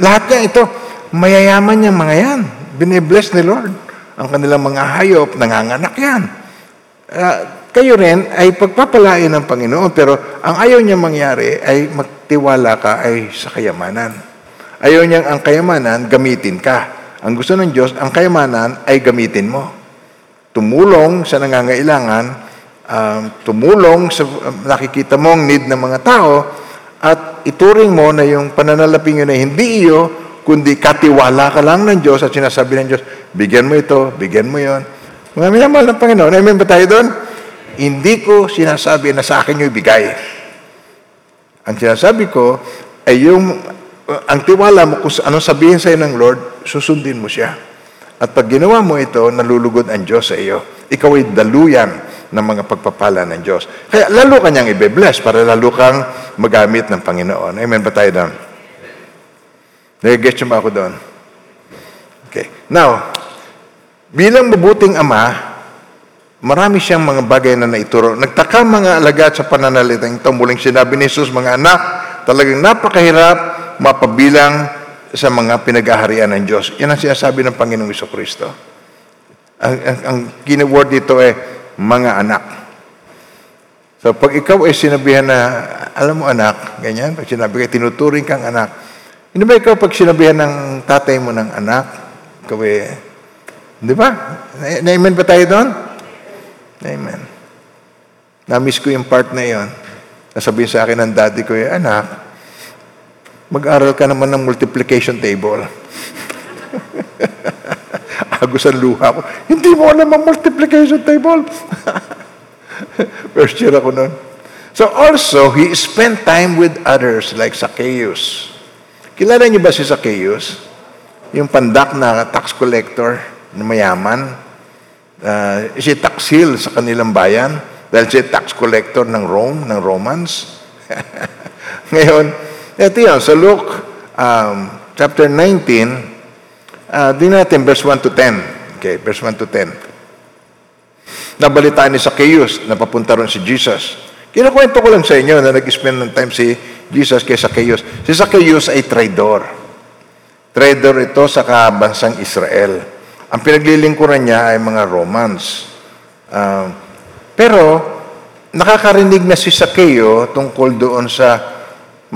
lahat niya ito, mayayaman niya mga yan. Binibless ni Lord. Ang kanilang mga hayop, nanganganak yan. Uh, kayo rin ay pagpapalain ng Panginoon, pero ang ayaw niya mangyari ay magtiwala ka ay sa kayamanan. Ayaw niyang ang kayamanan, gamitin ka. Ang gusto ng Diyos, ang kayamanan ay gamitin mo tumulong sa nangangailangan, um, tumulong sa um, nakikita mong need ng mga tao, at ituring mo na yung pananalapin yun ay hindi iyo, kundi katiwala ka lang ng Diyos at sinasabi ng Diyos, bigyan mo ito, bigyan mo yon. Mga minamahal ng Panginoon, amen ba tayo doon? Hindi ko sinasabi na sa akin yung ibigay. Ang sinasabi ko ay yung, uh, ang tiwala mo kung anong sabihin sa'yo ng Lord, susundin mo siya. At pag ginawa mo ito, nalulugod ang Diyos sa iyo. Ikaw ay daluyan ng mga pagpapala ng Diyos. Kaya lalo kanyang ibe-bless para lalo kang magamit ng Panginoon. Amen ba tayo doon? Nag-get ba ako doon? Okay. Now, bilang mabuting ama, marami siyang mga bagay na naituro. Nagtaka mga alagad sa pananalitang ito. Muling sinabi ni Jesus, mga anak, talagang napakahirap mapabilang sa mga pinag-aharian ng Diyos. Yan ang sinasabi ng Panginoong Iso Kristo. Ang, ang, ang kinaword dito ay mga anak. So pag ikaw ay sinabihan na, alam mo anak, ganyan, pag sinabi ka, tinuturing kang anak, hindi ba ikaw pag sinabihan ng tatay mo ng anak, ikaw eh, di ba? Na- Na-amen ba tayo doon? Amen. Na-miss ko yung part na yon. Nasabihin sa akin ng daddy ko, anak, mag-aral ka naman ng multiplication table. Agos ang luha ko. Hindi mo alam ang multiplication table. First year ako noon. So also, he spent time with others like Zacchaeus. Kilala niyo ba si Zacchaeus? Yung pandak na tax collector na mayaman. Uh, si taksil sa kanilang bayan dahil siya tax collector ng Rome, ng Romans. Ngayon, ito yun, sa Luke um, chapter 19, Uh, di natin, verse 1 to 10. Okay, verse 1 to 10. Nabalitaan ni Zacchaeus na papunta si Jesus. Kinakwento ko lang sa inyo na nag-spend ng time si Jesus kay Zacchaeus. Si Zacchaeus ay traidor. Traidor ito sa kabansang Israel. Ang pinaglilingkuran niya ay mga Romans. Uh, pero, nakakarinig na si Zacchaeus tungkol doon sa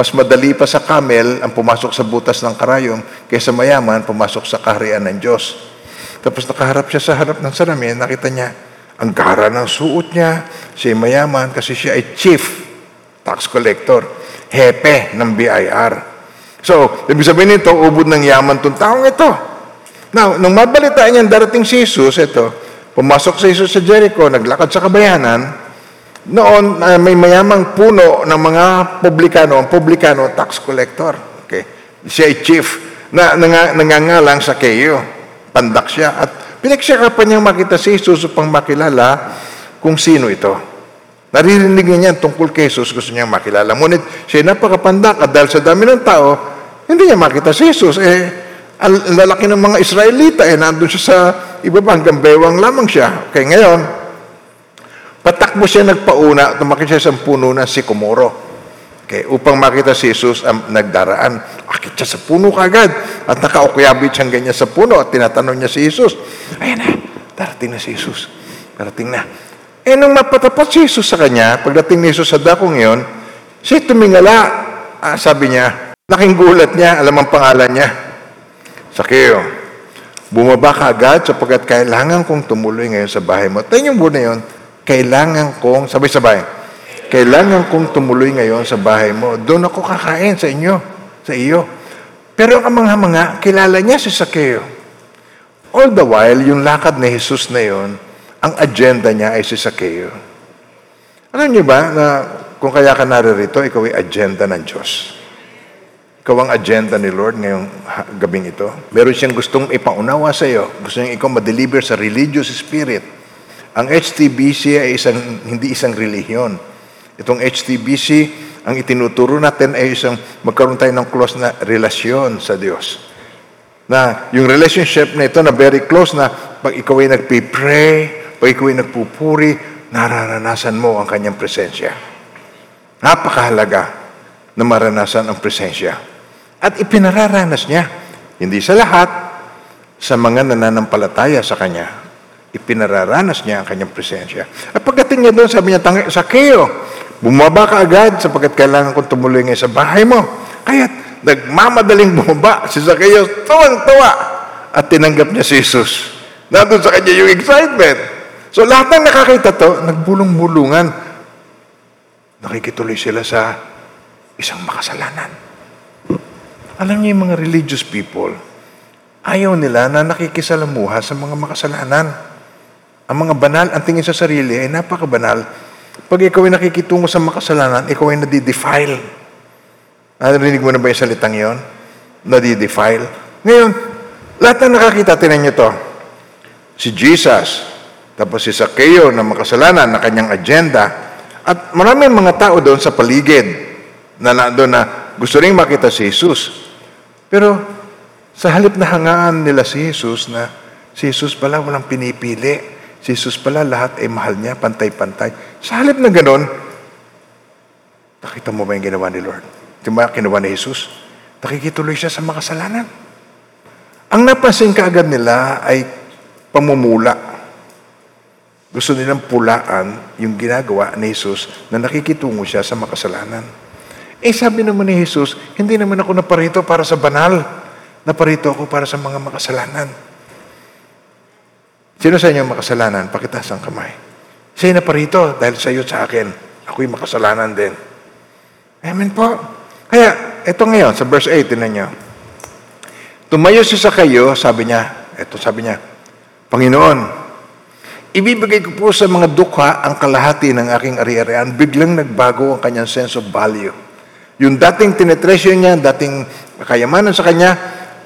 mas madali pa sa camel ang pumasok sa butas ng karayom kaysa mayaman pumasok sa kaharian ng Diyos. Tapos nakaharap siya sa harap ng salamin, nakita niya, ang gara ng suot niya, siya mayaman kasi siya ay chief tax collector, hepe ng BIR. So, ibig sabihin nito, ubod ng yaman tong taong ito. Now, nung mabalitaan niya darating si Jesus, ito, pumasok si Jesus sa Jericho, naglakad sa kabayanan, noon, uh, may mayamang puno ng mga publikano, ang publikano, tax collector. Okay. Siya ay chief na nang, nangangalang sa Keyo. Pandak siya. At pinagsikapan niyang makita si Jesus upang makilala kung sino ito. Naririnig niya tungkol kay Jesus, gusto niyang makilala. Ngunit siya napakapandak at dahil sa dami ng tao, hindi niya makita si Jesus. Eh, ang lalaki ng mga Israelita, eh, nandun siya sa iba ba, hanggang bewang lamang siya. Okay, ngayon, Patakbo siya nagpauna, tumakit siya sa puno ng sikomoro. Okay, upang makita si Jesus ang nagdaraan. Akit siya sa puno kagad. At nakaukyabit siyang ganyan sa puno at tinatanong niya si Jesus. Ayan na, darating na si Jesus. Darating na. Eh, nung mapatapat si Jesus sa kanya, pagdating ni Jesus sa dakong iyon, siya tumingala. Ah, sabi niya, laking gulat niya, alam ang pangalan niya. Sakeo, bumaba ka agad sapagkat kailangan kong tumuloy ngayon sa bahay mo. Tayo yung muna yun, kailangan kong, sabay-sabay, kailangan kong tumuloy ngayon sa bahay mo. Doon ako kakain sa inyo, sa iyo. Pero ang mga mga, kilala niya si Sakeo. All the while, yung lakad ni Jesus na yon, ang agenda niya ay si Sakeo. Alam niyo ba na kung kaya ka naririto, ikaw ay agenda ng Diyos. Ikaw ang agenda ni Lord ngayong gabing ito. Meron siyang gustong ipaunawa sa iyo. Gusto niyang ikaw ma-deliver sa religious spirit ang HTBC ay isang, hindi isang relihiyon. Itong HTBC, ang itinuturo natin ay isang magkaroon tayo ng close na relasyon sa Diyos. Na yung relationship na ito na very close na pag ikaw ay nagpipray, pag ikaw ay nagpupuri, nararanasan mo ang kanyang presensya. Napakahalaga na maranasan ang presensya. At ipinararanas niya, hindi sa lahat, sa mga nananampalataya sa Kanya ipinararanas niya ang kanyang presensya. At pagdating niya doon, sabi niya, sa Keo, bumaba ka agad sapagkat kailangan kong tumuloy ngayon sa bahay mo. Kaya nagmamadaling bumaba si Zacchaeus, tuwang-tuwa. At tinanggap niya si Jesus. Nandun sa kanya yung excitement. So lahat ng nakakita to, nagbulong-bulungan. Nakikituloy sila sa isang makasalanan. Alam niyo yung mga religious people, ayaw nila na nakikisalamuha sa mga makasalanan. Ang mga banal, ang tingin sa sarili ay napakabanal. Pag ikaw ay nakikitungo sa makasalanan, ikaw ay nadidefile. Narinig mo na ba yung salitang yon? Nadidefile. Ngayon, lahat na nakakita, tinan nyo to. Si Jesus, tapos si Zacchaeus na makasalanan na kanyang agenda, at maraming mga tao doon sa paligid na doon na gusto rin makita si Jesus. Pero sa halip na hangaan nila si Jesus na si Jesus pala walang pinipili. Si Jesus pala lahat ay mahal niya, pantay-pantay. Sa halip na ganon, nakita mo ba yung ginawa ni Lord? Di ba ginawa ni Jesus? Nakikituloy siya sa makasalanan. Ang napansin kaagad nila ay pamumula. Gusto nilang pulaan yung ginagawa ni Jesus na nakikitungo siya sa makasalanan. Eh sabi naman ni Jesus, hindi naman ako naparito para sa banal. Naparito ako para sa mga makasalanan. Sino sa inyo makasalanan? Pakitaas ang kamay. Sa'yo naparito dahil sa iyo sa akin. Ako'y makasalanan din. Amen po. Kaya, ito ngayon, sa verse 8, tinan niyo. Tumayo siya sa kayo, sabi niya, ito sabi niya, Panginoon, Ibibigay ko po sa mga dukha ang kalahati ng aking ari-arian. Biglang nagbago ang kanyang sense of value. Yung dating tinetresyo niya, dating kayamanan sa kanya,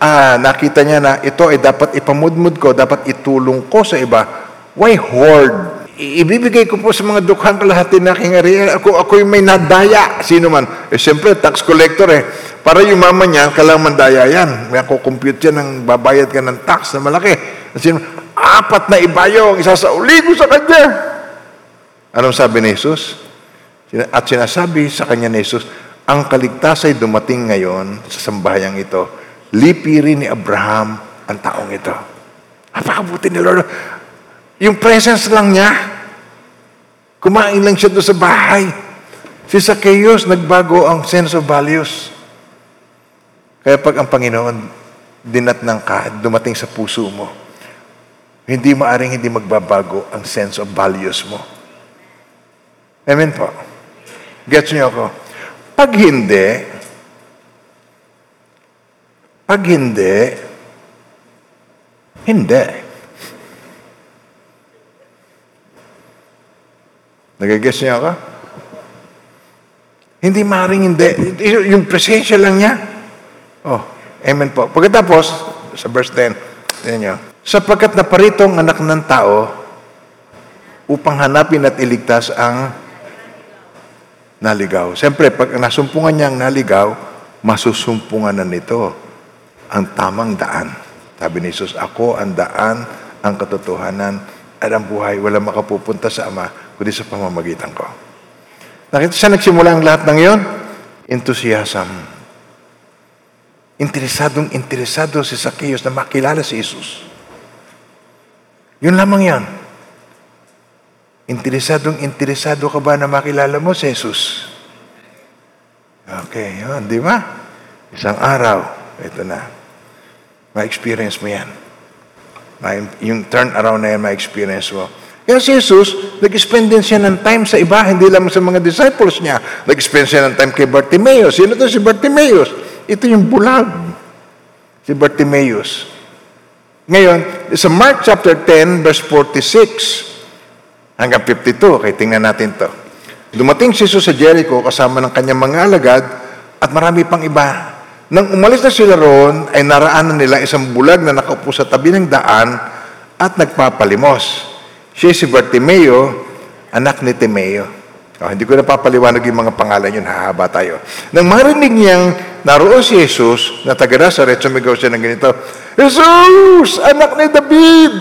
ah, nakita niya na ito ay dapat ipamudmud ko, dapat itulong ko sa iba. Why hoard? I- ibibigay ko po sa mga dukhang kalahati ng aking ari-arian. Ako, ako yung may nadaya. Sino man? Eh, siyempre, tax collector eh. Para yung mama niya, kailangan mandaya yan. May compute yan ng babayad ka ng tax na malaki. Sino, apat na ibayo ang isasauli ko sa kanya. Anong sabi ni Jesus? At sinasabi sa kanya ni Jesus, ang kaligtas ay dumating ngayon sa sambahayang ito. Lipirin ni Abraham ang taong ito. Napakabuti ni Lord. Yung presence lang niya, kumain lang siya doon sa bahay. Si Zacchaeus, nagbago ang sense of values. Kaya pag ang Panginoon dinatnang ka, dumating sa puso mo, hindi maaring hindi magbabago ang sense of values mo. Amen po. Gets niyo ako? Pag hindi, pag hindi, hindi. Nagagets niyo ako? Hindi maaaring hindi. Yung presensya lang niya. Oh, amen po. Pagkatapos, sa verse 10, tingnan niyo. Sapagkat naparito ang anak ng tao upang hanapin at iligtas ang naligaw. Siyempre, pag nasumpungan niya ang naligaw, masusumpungan na nito ang tamang daan. Sabi ni Jesus, ako ang daan, ang katotohanan, at ang buhay. Wala makapupunta sa Ama, kundi sa pamamagitan ko. Nakita siya nagsimula ang lahat ng iyon? Enthusiasm. Interesadong interesado si Zacchaeus na makilala si Jesus. Yun lamang yan. Interesadong interesado ka ba na makilala mo si Jesus? Okay, yun, di ba? Isang araw, ito na. Ma-experience mo yan. Ma yung turn around na yan, ma-experience mo. Kaya si Jesus, nag-spend din siya ng time sa iba, hindi lang sa mga disciples niya. Nag-spend siya ng time kay Bartimaeus. Sino to si Bartimaeus? Ito yung bulag. Si Bartimaeus. Ngayon, sa Mark chapter 10, verse 46 hanggang 52, okay, tingnan natin to. Dumating si Jesus sa Jericho kasama ng kanyang mga alagad at marami pang iba. Nang umalis na sila roon, ay naraanan nila isang bulag na nakaupo sa tabi ng daan at nagpapalimos. Siya si Bartimeo, anak ni Timeo. Oh, hindi ko na papaliwanag yung mga pangalan yun, hahaba tayo. Nang marinig niyang naroon si Jesus, na taga Nazaret, sumigaw siya ng ganito, Jesus, anak ni David,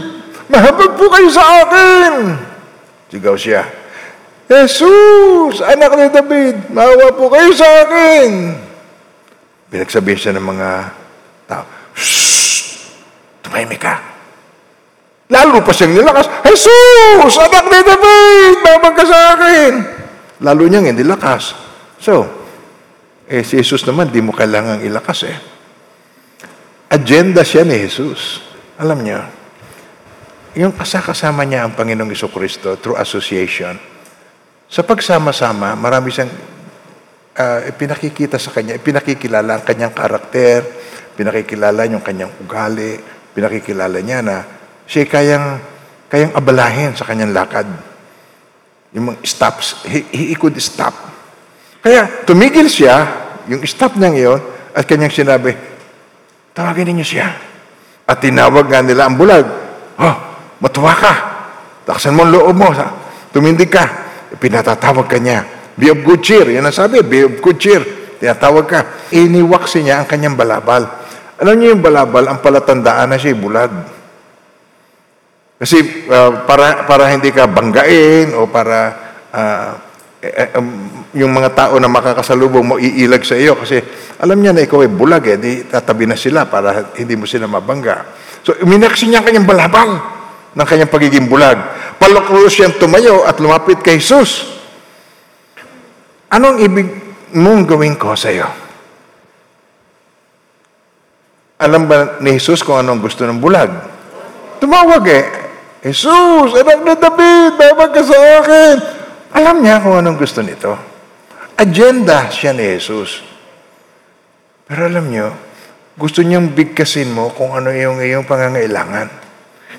mahabag po kayo sa akin. Sigaw siya, Jesus, anak ni David, mahawa po kayo sa akin. Pinagsabihin siya ng mga tao, Shh! Tumahimik ka. Lalo pa siyang nilakas, Jesus, anak ni David, mahabag ka sa akin. Lalo niyang hindi lakas. So, eh si Jesus naman, di mo kailangang ilakas eh. Agenda siya ni Jesus. Alam niyo, yung kasakasama niya ang Panginoong Kristo through association. Sa pagsama-sama, marami siyang uh, ipinakikita sa kanya, ipinakikilala ang kanyang karakter, pinakikilala yung kanyang ugali, pinakikilala niya na siya kayang, kayang abalahin sa kanyang lakad. Yung mga stops, he, he could stop. Kaya tumigil siya, yung stop niya ngayon, at kanyang sinabi, tawagin ninyo siya. At tinawag nga nila ang bulag. Oh, matuwa ka. Taksan mo ang loob mo. Tumindig ka. Pinatatawag ka niya. Be of good cheer. Yan ang sabi, be of good cheer. Tinatawag ka. Iniwaksi niya ang kanyang balabal. Alam niyo yung balabal, ang palatandaan na siya bulag. Kasi uh, para, para hindi ka banggain o para uh, eh, um, yung mga tao na makakasalubong mo iilag sa iyo kasi alam niya na ikaw ay bulag eh, di tatabi na sila para hindi mo sila mabangga. So, minaksi niya ang kanyang balabal. ng kanyang pagiging bulag. Palakros siyang tumayo at lumapit kay Jesus. Anong ibig mong gawin ko sa iyo? Alam ba ni Jesus kung anong gusto ng bulag? Tumawag eh. Jesus, anak na David, tawag ka sa akin. Alam niya kung anong gusto nito. Agenda siya ni Jesus. Pero alam niyo, gusto niyang bigkasin mo kung ano yung iyong pangangailangan.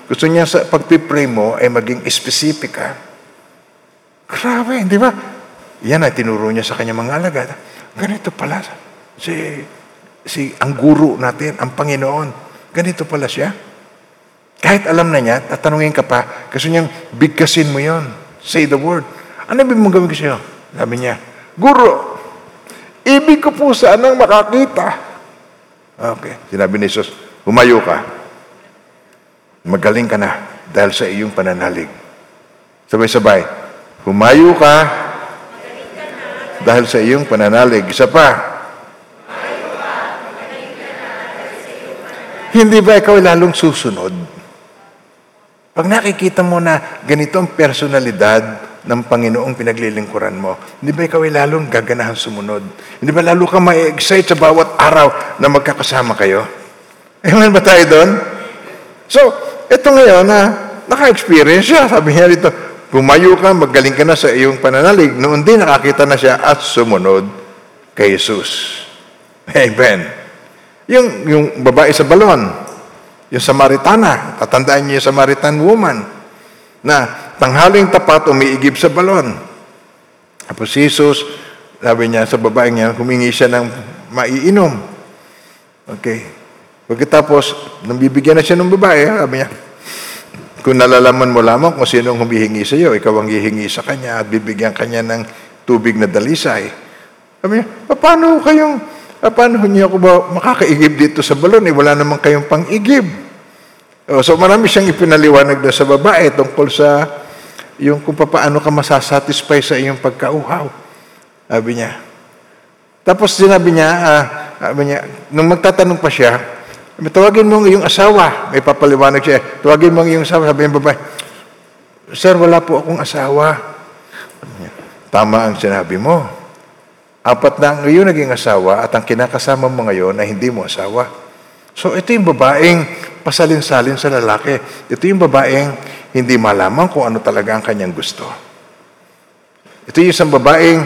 Gusto niya sa pagpipray mo ay maging specific ka. Grabe, di ba? Yan ay tinuro niya sa kanyang mga alagad. Ganito pala si, si ang guru natin, ang Panginoon. Ganito pala siya. Kahit alam na niya, tatanungin ka pa, gusto niyang bigkasin mo yon. Say the word. Ano ibig mong gawin ko sa'yo? Sabi niya, Guro, ibig ko po sanang makakita. Okay. Sinabi ni Jesus, humayo ka. Magaling ka na dahil sa iyong pananalig. Sabay-sabay, humayo ka dahil sa iyong pananalig. Isa pa, Hindi ba ikaw lalong susunod? Pag nakikita mo na ganito ang personalidad ng Panginoong pinaglilingkuran mo, hindi ba ikaw lalong gaganahan sumunod? Hindi ba lalo ka ma-excite sa bawat araw na magkakasama kayo? Amen ba tayo doon? So, ito ngayon na naka-experience siya. Sabi niya dito, pumayo ka, magaling ka na sa iyong pananalig. Noon din nakakita na siya at sumunod kay Jesus. Amen. Yung, yung babae sa balon, yung Samaritana, tatandaan niyo yung Samaritan woman, na tanghaling tapat umiigib sa balon. Tapos si Jesus, sabi niya sa babae niya, humingi siya ng maiinom. Okay. Pagkatapos, nang bibigyan na siya ng babae, sabi niya, kung nalalaman mo lamang kung sino ang humihingi sa iyo, ikaw ang hihingi sa kanya at bibigyan kanya ng tubig na dalisay. Sabi niya, paano kayong, paano niyo ako ba makakaigib dito sa balon? Eh, wala naman kayong pang-igib. Oh, so marami siyang ipinaliwanag na sa babae tungkol sa yung kung paano ka masasatisfy sa iyong pagkauhaw. Sabi niya. Tapos sinabi niya, uh, sabi niya, nung magtatanong pa siya, tawagin mo ang iyong asawa. May papaliwanag siya. Tawagin mo ang iyong asawa. Sabi niya babae, Sir, wala po akong asawa. Tama ang sinabi mo. Apat na ang iyong naging asawa at ang kinakasama mo ngayon ay hindi mo asawa. So ito yung babaeng pasalin-salin sa lalaki. Ito yung babaeng hindi malaman kung ano talaga ang kanyang gusto. Ito yung isang babaeng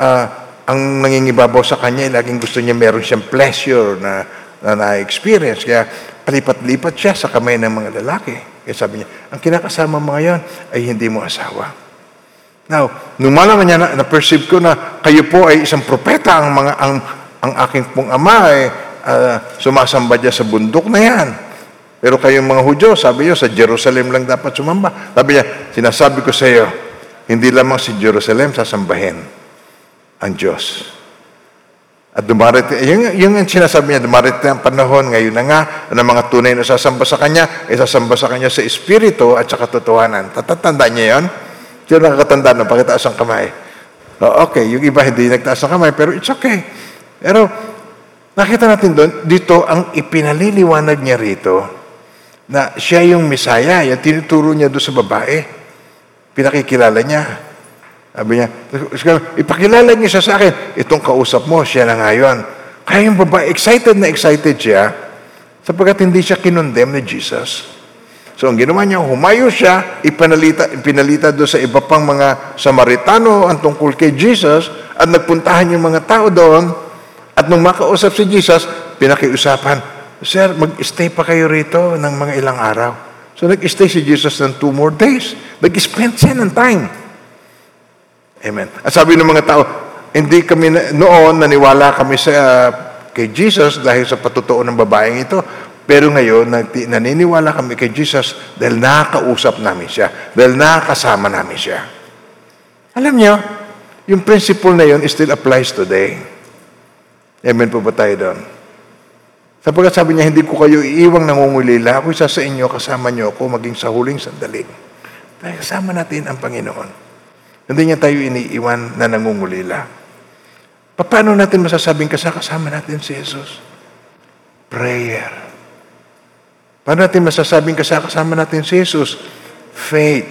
uh, ang nangingibabaw sa kanya, laging gusto niya meron siyang pleasure na na na-experience. Kaya palipat-lipat siya sa kamay ng mga lalaki. Kaya sabi niya, ang kinakasama mo ngayon ay hindi mo asawa. Now, nung malaman niya na, na-perceive ko na kayo po ay isang propeta, ang mga ang ang aking pong ama ay uh, sumasamba diya sa bundok na yan. Pero kayong mga Hudyo, sabi niyo, sa Jerusalem lang dapat sumamba. Sabi niya, sinasabi ko sa iyo, hindi lamang si Jerusalem sasambahin ang Diyos. At dumarating, yung, yung sinasabi niya, dumarating ang panahon, ngayon na nga, na mga tunay na sasamba sa Kanya, ay sasamba sa Kanya sa Espiritu at sa katotohanan. Tatatanda niya yon? Sino nakakatanda na pakitaas ang kamay? Oh, okay, yung iba hindi nagtaas ang kamay, pero it's okay. Pero nakita natin doon, dito ang ipinaliliwanag niya rito, na siya yung Misaya, yung tinuturo niya doon sa babae. Pinakikilala niya. Sabi niya, ipakilala niya siya sa akin. Itong kausap mo, siya na ngayon. Kaya yung babae, excited na excited siya sapagkat hindi siya kinondem ni Jesus. So ang ginawa niya, humayo siya, ipinalita, ipinalita doon sa iba pang mga Samaritano ang tungkol kay Jesus at nagpuntahan yung mga tao doon at nung makausap si Jesus, pinakiusapan, Sir, mag-stay pa kayo rito ng mga ilang araw. So nag-stay si Jesus ng two more days. Nag-spend siya ng time. Amen. At sabi ng mga tao, hindi kami na, noon naniwala kami sa uh, kay Jesus dahil sa patutuo ng babaeng ito. Pero ngayon, naniniwala kami kay Jesus dahil nakakausap namin siya, dahil nakakasama namin siya. Alam niyo, yung principle na yun still applies today. Amen po ba tayo doon? Sapagkat sabi niya, hindi ko kayo iiwang nangungulila. Ako isa sa inyo, kasama niyo ako maging sa huling sandali. Dahil kasama natin ang Panginoon. Hindi niya tayo iniiwan na nangungulila. Paano natin masasabing kasama natin si Jesus? Prayer. Paano natin masasabing kasama natin si Jesus? Faith,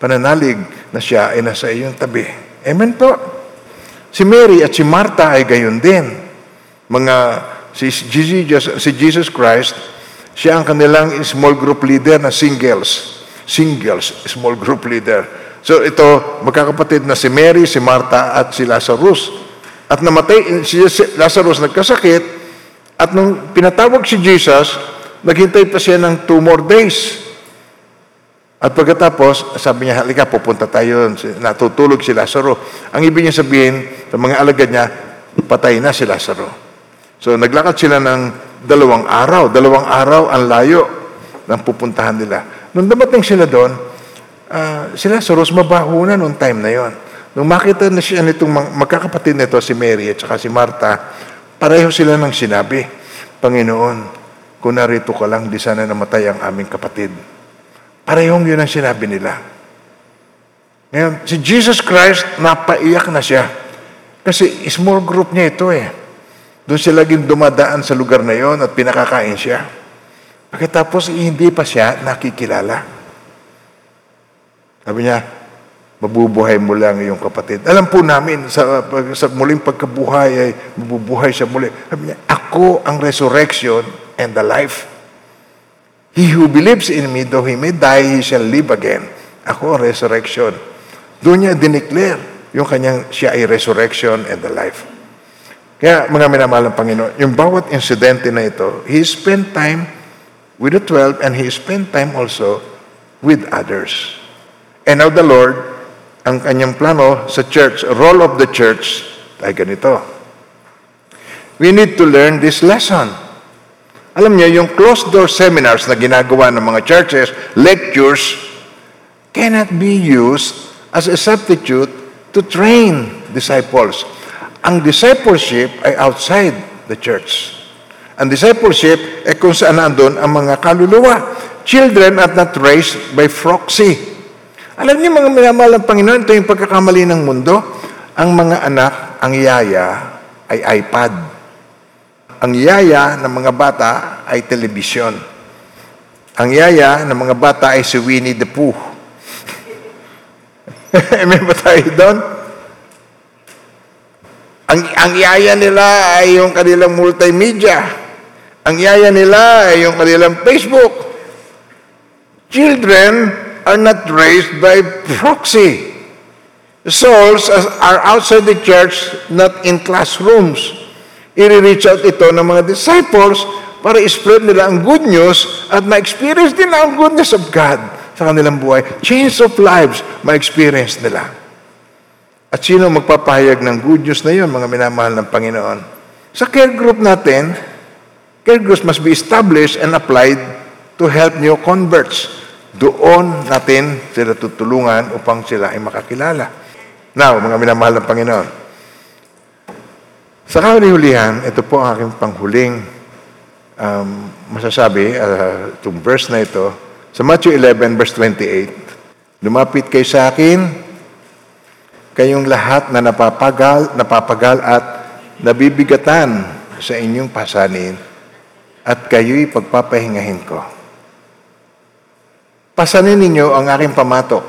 pananalig na siya ay nasa iyong tabi. Amen po. Si Mary at si Martha ay gayon din. Mga, si Jesus, si Jesus Christ, siya ang kanilang small group leader na singles. Singles, small group leader. So ito, magkakapatid na si Mary, si Martha at si Lazarus. At namatay, si Lazarus nagkasakit, at nung pinatawag si Jesus, naghintay pa siya ng two more days. At pagkatapos, sabi niya, halika, pupunta tayo. Natutulog si Lazaro. Ang ibig niya sabihin, sa mga alagad niya, patay na si Lazaro. So naglakad sila ng dalawang araw. Dalawang araw ang layo ng pupuntahan nila. Nung dumating sila doon, uh, si Lazarus mabaho na noong time na yon. Nung makita na siya nitong magkakapatid nito, si Mary at saka si Martha, pareho sila ng sinabi, Panginoon, kung narito ka lang, di sana namatay ang aming kapatid. Parehong yun ang sinabi nila. Ngayon, si Jesus Christ, napaiyak na siya. Kasi small group niya ito eh. Doon siya laging dumadaan sa lugar na yon at pinakakain siya. Pagkatapos, hindi pa siya nakikilala. Sabi niya, mabubuhay mo lang iyong kapatid. Alam po namin, sa, sa muling pagkabuhay ay mabubuhay siya muli. Sabi niya, ako ang resurrection and the life. He who believes in me, though he may die, he shall live again. Ako ang resurrection. Doon niya dineclare yung kanyang siya ay resurrection and the life. Kaya mga minamahal ng Panginoon, yung bawat insidente na ito, he spent time with the twelve and he spent time also with others. And now the Lord ang kanyang plano sa church, role of the church, ay ganito. We need to learn this lesson. Alam niyo, yung closed door seminars na ginagawa ng mga churches, lectures, cannot be used as a substitute to train disciples. Ang discipleship ay outside the church. Ang discipleship ay kung saan nandun ang mga kaluluwa. Children are not raised by proxy. Alam niyo mga minamahal ng Panginoon, ito yung pagkakamali ng mundo. Ang mga anak, ang yaya ay iPad. Ang yaya ng mga bata ay telebisyon. Ang yaya ng mga bata ay si Winnie the Pooh. May ba tayo doon? Ang, ang yaya nila ay yung kanilang multimedia. Ang yaya nila ay yung kanilang Facebook. Children are not raised by proxy. Souls are outside the church, not in classrooms. I-reach out ito ng mga disciples para i-spread nila ang good news at ma-experience nila ang goodness of God sa kanilang buhay. Change of lives, ma-experience nila. At sino magpapahayag ng good news na yun, mga minamahal ng Panginoon? Sa care group natin, care groups must be established and applied to help new converts doon natin sila tutulungan upang sila ay makakilala. Now, mga minamahal ng Panginoon, sa kahulihan, ito po ang aking panghuling um, masasabi, uh, itong verse na ito, sa Matthew 11, verse 28, Lumapit kayo sa akin, kayong lahat na napapagal, napapagal at nabibigatan sa inyong pasanin, at kayo'y pagpapahingahin ko. Pasanin ninyo ang aking pamatok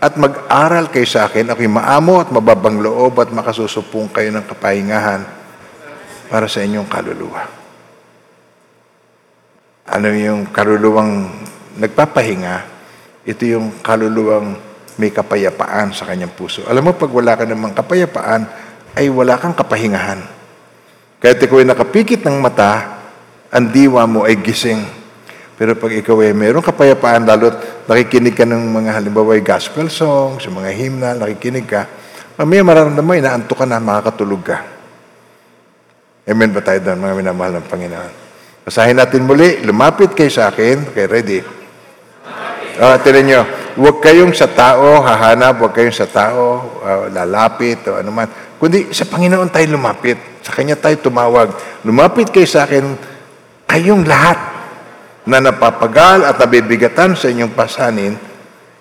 at mag-aral kayo sa akin, ako'y maamo at mababang loob at makasusupong kayo ng kapahingahan para sa inyong kaluluwa. Ano yung kaluluwang nagpapahinga? Ito yung kaluluwang may kapayapaan sa kanyang puso. Alam mo, pag wala ka namang kapayapaan, ay wala kang kapahingahan. Kahit ikaw ay nakapikit ng mata, ang diwa mo ay gising pero pag ikaw ay mayroong kapayapaan, lalo't nakikinig ka ng mga halimbawa ay gospel songs, mga hymnal, nakikinig ka, mamaya mararamdaman, inaanto ka na, makakatulog ka. Amen ba tayo doon, mga minamahal ng Panginoon? Basahin natin muli, lumapit kayo sa akin. Okay, ready? Uh, tinan nyo, huwag kayong sa tao hahanap, huwag kayong sa tao uh, lalapit o ano man. Kundi sa Panginoon tayo lumapit. Sa Kanya tayo tumawag. Lumapit kayo sa akin, kayong lahat na napapagal at nabibigatan sa inyong pasanin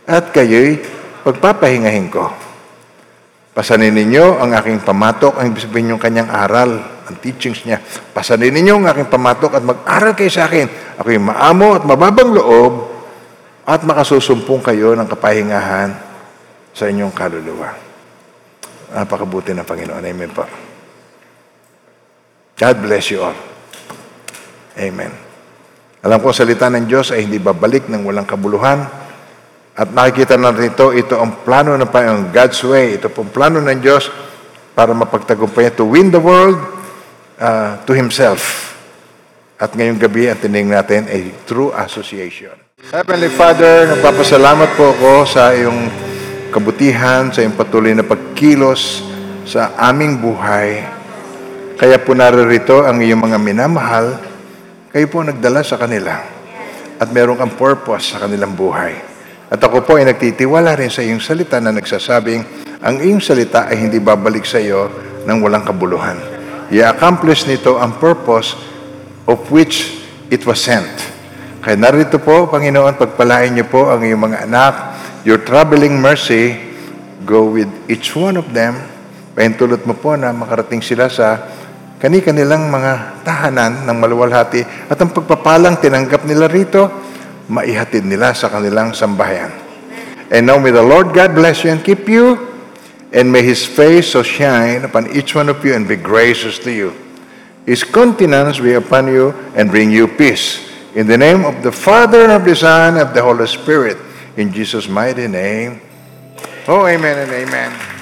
at kayo'y pagpapahingahin ko. Pasanin ninyo ang aking pamatok, ang ibig sabihin yung kanyang aral, ang teachings niya. Pasanin ninyo ang aking pamatok at mag-aral kayo sa akin. Ako yung maamo at mababang loob at makasusumpong kayo ng kapahingahan sa inyong kaluluwa. Napakabuti ng Panginoon. Amen po. God bless you all. Amen. Alam ko, salita ng Diyos ay hindi babalik ng walang kabuluhan. At nakikita natin ito, ito ang plano ng Panginoon, God's way. Ito pong plano ng Diyos para mapagtagumpay to win the world uh, to Himself. At ngayong gabi, ang tining natin ay true association. Heavenly Father, nagpapasalamat po ako sa iyong kabutihan, sa iyong patuloy na pagkilos sa aming buhay. Kaya po naririto ang iyong mga minamahal, kayo po nagdala sa kanila. At meron kang purpose sa kanilang buhay. At ako po ay nagtitiwala rin sa iyong salita na nagsasabing, ang iyong salita ay hindi babalik sa iyo ng walang kabuluhan. I-accomplish nito ang purpose of which it was sent. Kaya narito po, Panginoon, pagpalain niyo po ang iyong mga anak, your traveling mercy, go with each one of them. Pahintulot mo po na makarating sila sa kani-kanilang mga tahanan ng maluwalhati at ang pagpapalang tinanggap nila rito, maihatid nila sa kanilang sambahayan. And now may the Lord God bless you and keep you, and may His face so shine upon each one of you and be gracious to you. His countenance be upon you and bring you peace. In the name of the Father, and of the Son, and of the Holy Spirit, in Jesus' mighty name. Oh, amen and amen.